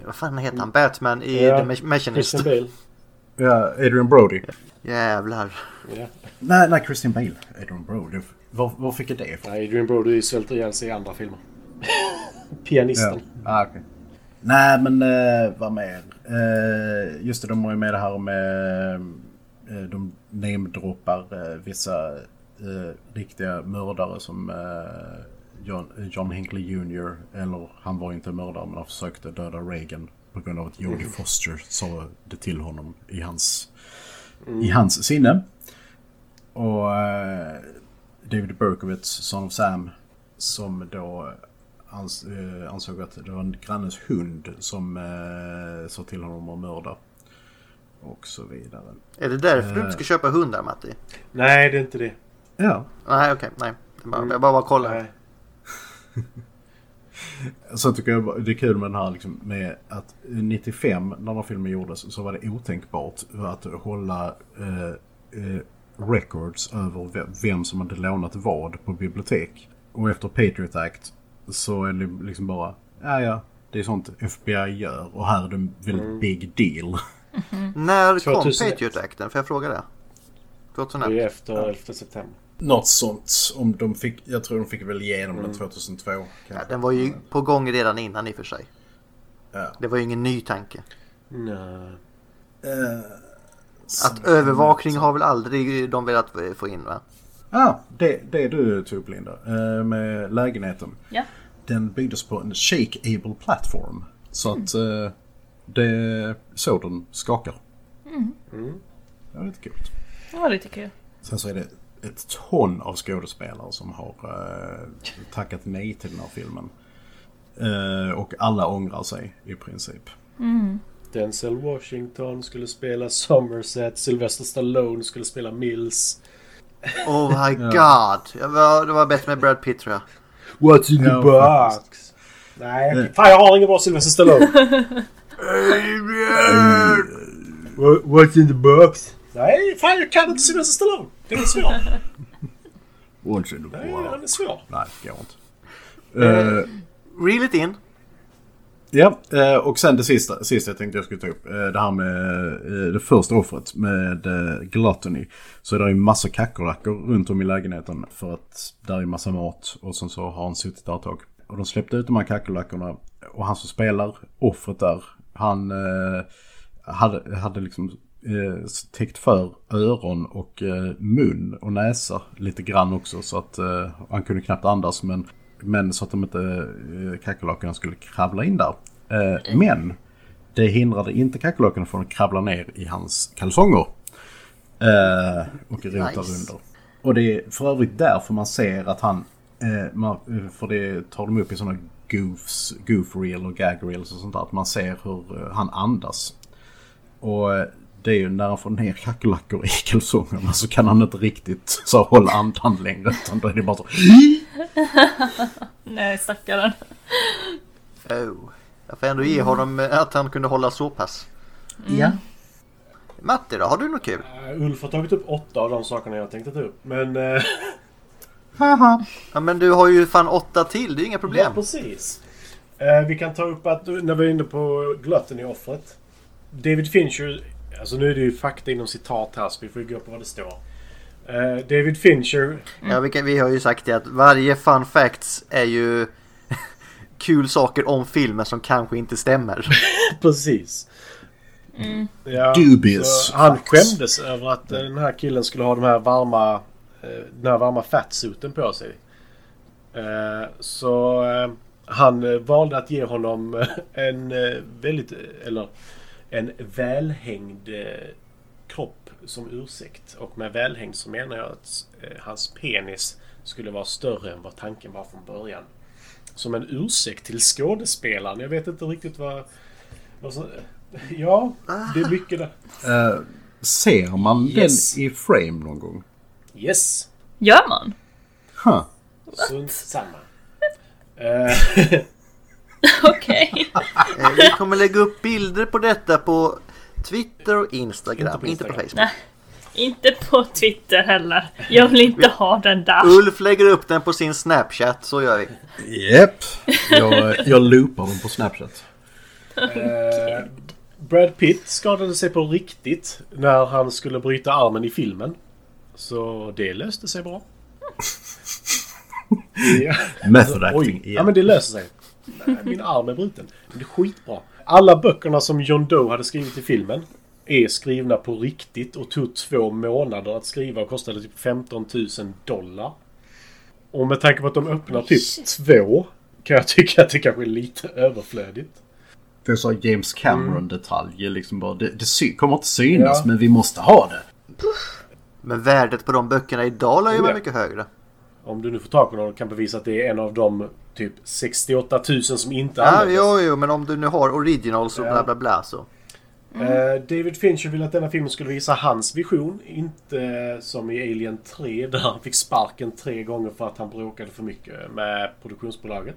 vad fan heter han? Batman i Ja, The Ma- Machinist. Christian Bale. Ja, Adrian Brody. Jävlar. Ja. Nej, nej, Christian Bale. Adrian Brody. Var, var fick jag det ifrån? Adrian Brody svälter ihjäl sig i andra filmer. Pianisten. Ah, okay. Nej, men eh, vad mer? Eh, just det, de har ju med det här med... Eh, de namedroppar eh, vissa eh, riktiga mördare som eh, John, John Hinckley Jr. Eller han var inte mördare men han försökte döda Reagan på grund av att Jodie Foster sa det till honom i hans, i hans sinne. Och eh, David Berkowitz, Son of Sam, som då ans eh, ansåg att det var en grannes hund som eh, sa till honom att mörda. Och så vidare. Är det därför du Eh. inte ska köpa hundar Matti? Nej, det är inte det. Ja, Nej okej, nej. Det är bara, jag bara, bara kolla. Nej. så tycker jag det är kul med den här liksom, med att 95 när den här filmen gjordes så var det otänkbart att hålla eh, eh, records över ve- vem som hade lånat vad på bibliotek. Och efter Patriot Act så är det liksom bara, ja ja, det är sånt FBI gör och här är det en väldigt big deal. När kom 2001. Patriot Acten? Får jag fråga det? 2001? Det är efter 11 september. Något sånt. Om de fick, jag tror de fick väl igenom den 2002. Ja, kanske. den var ju på gång redan innan i och för sig. Ja. Det var ju ingen ny tanke. Nej. Att övervakning har väl aldrig de velat få in va? Ah, det, det du tog upp Linda, eh, med lägenheten. Ja. Den byggdes på en shake-able plattform. Så att eh, det är så den skakar. Det var lite coolt. Det var lite kul. Sen så är det ett ton av skådespelare som har eh, tackat nej till den här filmen. Eh, och alla ångrar sig i princip. Denzel Washington skulle spela Somerset. Sylvester Stallone skulle spela Mills. Oh my god! Jag var, det var bättre med Brad Pitt tror jag. What's in Ja, box? Nej, fan jag har ingen bra Sylvester Stallone. What- What's in the box? Nej, fan jag kan inte Sylvester Stallone. Det är svårt. What's in the Nej, han är svår. Nej, det går inte. Eh, Reel it in. Ja, eh, och sen det sista, sista jag tänkte jag skulle ta upp. Eh, det här med eh, det första offret med Gluttony. Så är ju massa kackerlackor runt om i lägenheten för att där är massa mat och sen så har han suttit där ett tag. Och de släppte ut de här kackerlackorna och han som spelar offret där, han hade, hade liksom eh, täckt för öron och mun och näsa lite grann också så att han kunde knappt andas men, men så att de inte eh, kackerlackorna skulle kravla in där. Eh, men det hindrade inte kackerlackorna från att kravla ner i hans kalsonger. Eh, och rota Nice. under. Och det är för övrigt därför man ser att han, för det tar de upp i sådana goofs, goof reel och gag reels och sånt där, att man ser hur han andas. Och det är ju när han får ner kackerlackor i kalsongerna så kan han inte riktigt så hålla andan längre. Utan då är det bara så... Nej, stackaren. Oh. Jag får ändå ge honom eh, att han kunde hålla så pass. Ja. Matti då, har du något kul? Uh, Ulf har tagit upp åtta av de sakerna jag tänkte ta upp. Men... Uh, Ja men du har ju fan åtta till, det är inga ja, problem. precis. Eh, vi kan ta upp att när vi är inne på Glutten i offret. David Fincher... Alltså nu är det ju fakta inom citat här så vi får ju gå på vad det står. Eh, David Fincher... Ja, vi, kan, vi har ju sagt det att varje fun facts är ju kul saker om filmen som kanske inte stämmer. Precis. Ja, Dubious han facts. skämdes över att eh, den här killen skulle ha de här varma, eh, den här varma fatsuiten på sig. Så han valde att ge honom en väldigt, eller en välhängd som ursäkt. Och med välhängd så menar jag att eh, hans penis skulle vara större än vad tanken var från början. Som en ursäkt till skådespelaren. Jag vet inte riktigt vad... vad som, ja, det är mycket där. Eh, ser man Yes. den i frame någon gång? Yes! Gör man? Huh. Sunt samma. Eh, Okej. Vi kommer lägga upp bilder på detta på Twitter och Instagram, Inte på inte på Instagram. Facebook. Nej. Inte på Twitter heller. Jag vill inte ha den där. Ulf lägger upp den på sin Snapchat, så gör vi. Japp. Jag, jag loopar dem på Snapchat. Eh, Brad Pitt skadade sig på riktigt när han skulle bryta armen i filmen. Så det löste sig bra. ja. Method acting Oj, ja men det löser sig. Nej, Min arm är bruten. Men det är skitbra. Alla böckerna som John Doe hade skrivit i filmen är skrivna på riktigt och tog två månader att skriva och kostade typ 15 000 dollar. Och med tanke på att de öppnar typ två kan jag tycka att det kanske är lite överflödigt. Det är så James Cameron-detaljer liksom bara. Det, det kommer inte synas Ja. men vi måste ha det. Men värdet på de böckerna idag lär ju vara mycket högre. Om du nu får tag på någon och kan bevisa att det är en av de typ 68 000 som inte Ja, användes. jo, jo, men om du nu har originals och Ja. bla bla bla så. Eh, David Fincher ville att denna filmen skulle visa hans vision. Inte som i Alien 3 där han fick sparken tre gånger för att han bråkade för mycket med produktionsbolaget.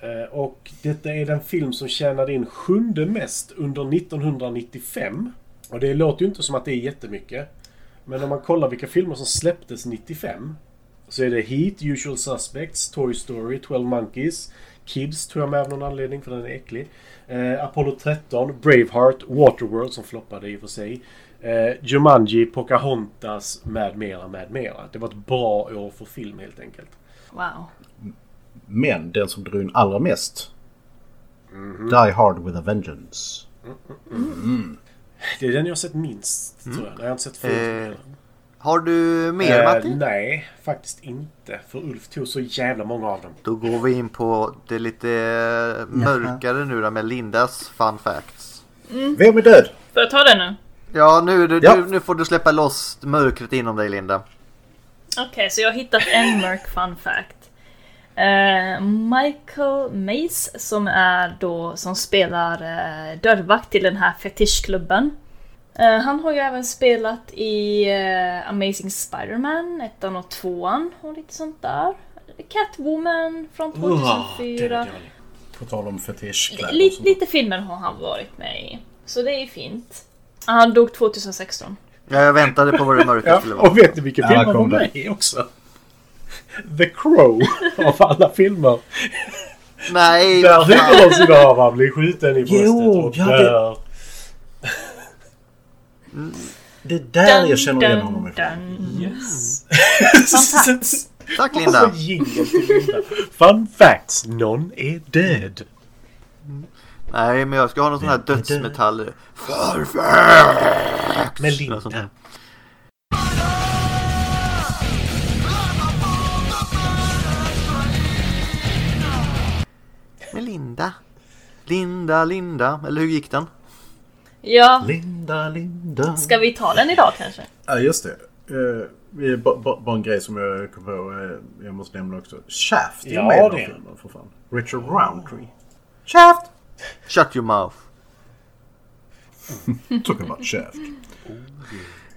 Eh, och detta är den film som tjänade in sjunde mest under 1995. Och det låter ju inte som att det är jättemycket. Men om man kollar vilka filmer som släpptes 95 så är det Heat, Usual Suspects, Toy Story, 12 Monkeys, Kids tror jag med av någon anledning för den är äcklig. Eh, Apollo 13, Braveheart, Waterworld som floppade i och för sig. Eh, Jumanji, Pocahontas med mera, med mera. Det var ett bra år för film helt enkelt. Wow. Men den som drog in allra mest. Mhm. Die Hard with a Vengeance. Det är den jag har sett minst tror jag. Jag har inte sett filmen. Har du mer Eh, Matti? nej, faktiskt inte. För Ulf tog så jävla många av dem. Då går vi in på det lite mörkare nu då med Lindas fun facts. Vem är död? Får jag ta det nu? Ja, nu, det- Ja. nu, nu får du släppa loss mörkret inom dig Linda. Okej, så jag har hittat en mörk fun fact. Eh, Michael Mace som är då som spelar eh, dörrvakt till den här fetischklubben. Eh, han har ju även spelat i eh, Amazing Spider-Man, ettan och tvåan och lite sånt där. Catwoman från Uah, den är 2004. dålig. På tal om fetischkläder. Lite, filmer har han varit med i. Så det är fint. Han dog 2016. Ja, jag väntade på vad det mörka Ja, skulle vara. och vet ni vilken Ja, film han var med i också? The Crow av alla filmer. Nej, Där huvudrollsinnehavaren blir skjuten i bröstet och ja, det- dör. Det är där jag känner igen honom ifrån. dun. Yes. Fun facts. Tack Linda. Fun facts. Någon är död. Nej, men jag ska ha någon sån här dödsmetall. Fun facts! Med. Linda. Med Linda. Linda, Linda. Eller hur gick den? Ja, Linda, Linda. ska vi ta den idag kanske? Ja, just det. Uh, det är ba- ba- bara en grej som jag kom på. eh, jag måste nämna också. Shaft är Ja, med i den filmen för fan. Richard Roundtree. Shaft! Shut your mouth. Talking about Shaft.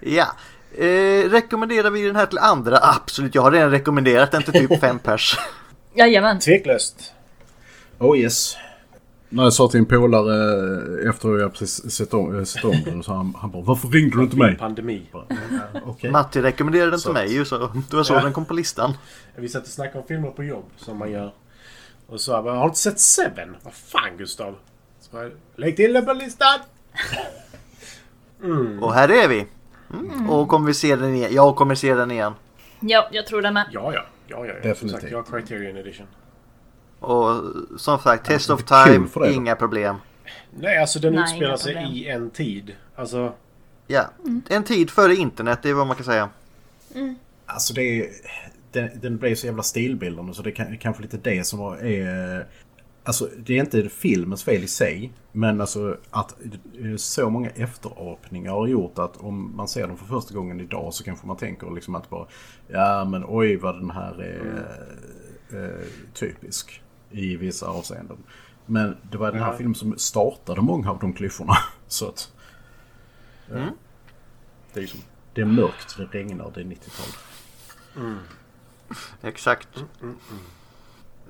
Ja. Eh, rekommenderar vi den här till andra? Absolut, jag har redan rekommenderat den till typ fem pers. Jajamän. Tveklöst. Oh yes. När jag sa till en polare eh, efter jag precis sett om, eh, sett om den så han, han bara Varför ringde du inte mig? Pandemi. Bara, "Ja, Okej. Matti rekommenderade den till mig ju så det var så den kom på listan. Vi satt och snackade om filmer på jobb som man gör. Och så jag bara, har du inte sett Seven? Vad fan Gustav? Så jag, Lägg till den på listan! Och här är vi. Mm. Och kommer vi se den igen? Jag kommer se den igen. Ja, jag tror det med. Ja, ja. Ja, ja, ja. Som Definitivt. sagt, jag har Criterion Edition. Och som sagt, Test of Time, inga problem. Nej, alltså den Nej, utspelar sig problem. i en tid. Alltså, Ja, en tid före internet, det är vad man kan säga. Alltså det är... Den, den blev så jävla stilbildande så det är kan- kanske lite det som var- är... Alltså det är inte filmens fel i sig. Men alltså att eh, så många efterapningar har gjort att om man ser den för första gången idag så kanske man tänker liksom att bara Ja men oj vad den här är eh, typisk i vissa avseenden. Men det var den här Ja. filmen som startade många av de klyschorna. Så att... Ja. Det är ju som, det är mörkt, det regnar, det är 90-tal. Exakt.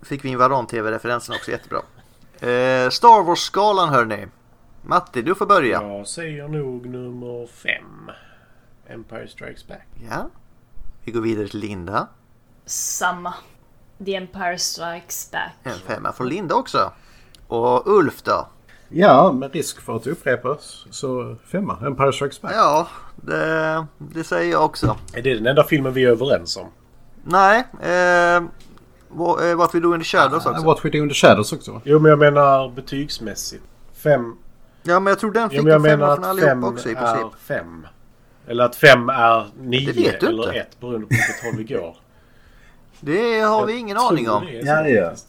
Fick vi in Varan-TV-referensen också, jättebra. Eh, Star Wars-skalan hörni. Matti, du får börja. Jag säger nog nummer fem. Empire Strikes Back. Ja. Vi går vidare till Linda. Samma. The Empire Strikes Back. En femma från Linda också. Och Ulf då? Ja, med risk för att upprepas så femma. Empire Strikes Back. Ja, det, det säger jag också. Är det den enda filmen vi är överens om? Nej, eh, What eh, What We Do In The Shadows också. What We Do In The Shadows också. Jo, men jag menar betygsmässigt. Fem. Ja, men jag tror den fick Jo, men jag en femma från allihopa fem också i princip. är fem. Eller att fem är nio eller inte. ett beroende på vilket håll vi går. Det har vi ingen aning om. det Ja, faktiskt.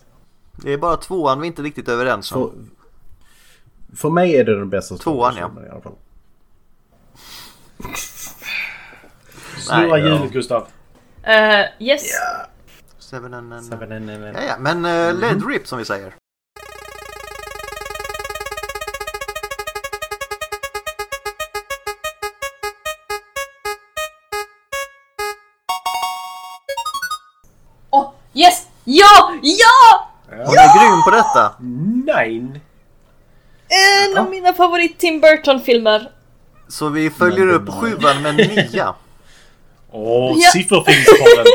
Det är bara tvåan vi inte riktigt överens om. För, för mig är det den bästa Tvåan, ja. I alla fall. Snurra hjulet Gustav. Eh, yes. Seven and, and, Seven and- and- and- Ja, ja, men uh, Led Rip som vi säger. Yes! Ja! Ja! Hon är grym på detta. Nine. En av mina favorit Tim Burton-filmer. Så vi följer upp sjuan med en nia. Åh, Ja. sifferfilmspodden.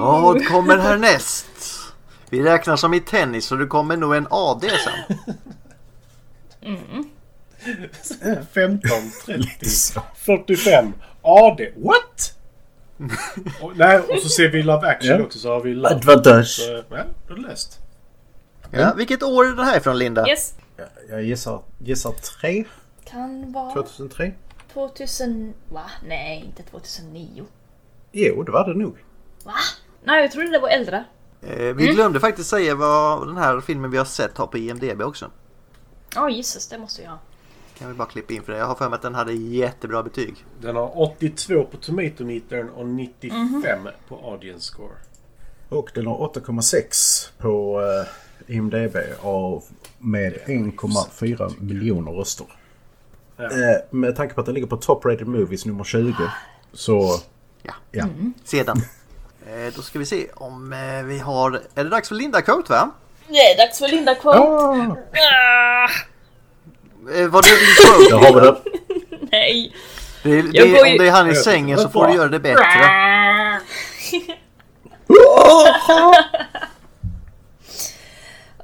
Vad kommer härnäst? Vi räknar som i tennis så det kommer nog en AD sen. 15, 30, 45. AD. What? och, nej, och så ser vi Love Action också så har vi Love. Advantage. Så, ja, då är det löst. Ja, vilket år är det här ifrån Linda? Yes. Jag gissar, gissar tre. Kan vara 2003. 2000... Va? Nej, inte 2009. Jo, det var det nog. Va? Nej, jag trodde det var äldre. Eh, vi glömde faktiskt säga vad den här filmen vi har sett har på IMDB också. Ja, gissas, det måste jag ha. Kan vi bara klippa in för det. Jag har för mig att den hade jättebra betyg. Den har 82 på Tomatometern och 95 på Audience Score. Och den har 8,6 på uh, IMDB av med 1,4 miljoner röster. Ja. Eh, med tanke på att den ligger på Top Rated Movies nummer 20 så... Ja. Ja. Sedan. Eh, då ska vi se om vi har... Är det dags för Linda Coat va? Det är dags för Linda Quote. Ah, Ah, var det din quote? där har det. nej. Det, det, Jag går ju- Om det är han i sängen så får du göra det bättre.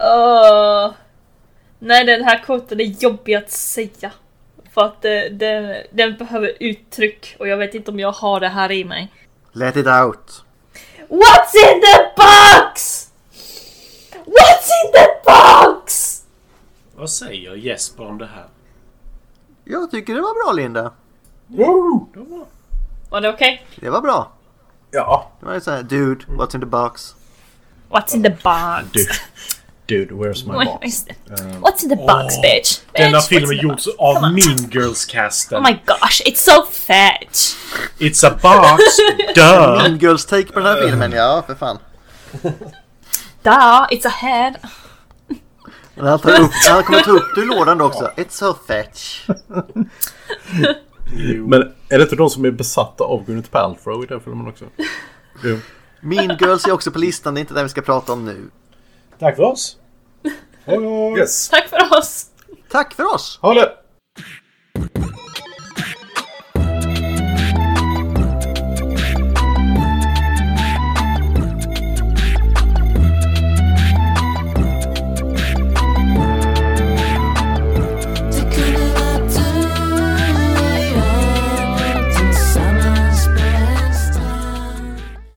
Åh. Nej, den här quoten är jobbig att säga. För att det, den, den behöver uttryck och jag vet inte om jag har det här i mig. Let it out. What's in the box? What's in the box? Vad säger Jesper om det här? Jag tycker det var bra Linda. Var det okej? Det var bra. Ja. Det var ju såhär, dude, what's in the box? What's in the box? Dude, dude where's my box? det. What's in the box, Åh, bitch? Denna Bitch, film what's är in the gjord av. Mean Girls-casten. Oh my gosh, it's so fat! It's a box! Duh! Mean Girls take på den här filmen, ja för fan. Duh, it's a head. Han, tar upp, han kommer ta upp det ur lådan då också. It's so fetch. Men är det inte de som är besatta av Gwyneth Paltrow i den filmen också? Jo. Mean Girls är också på listan, det är inte den vi ska prata om nu. Tack för oss! Hej! Yes. Tack för oss! Tack för oss! Ha det!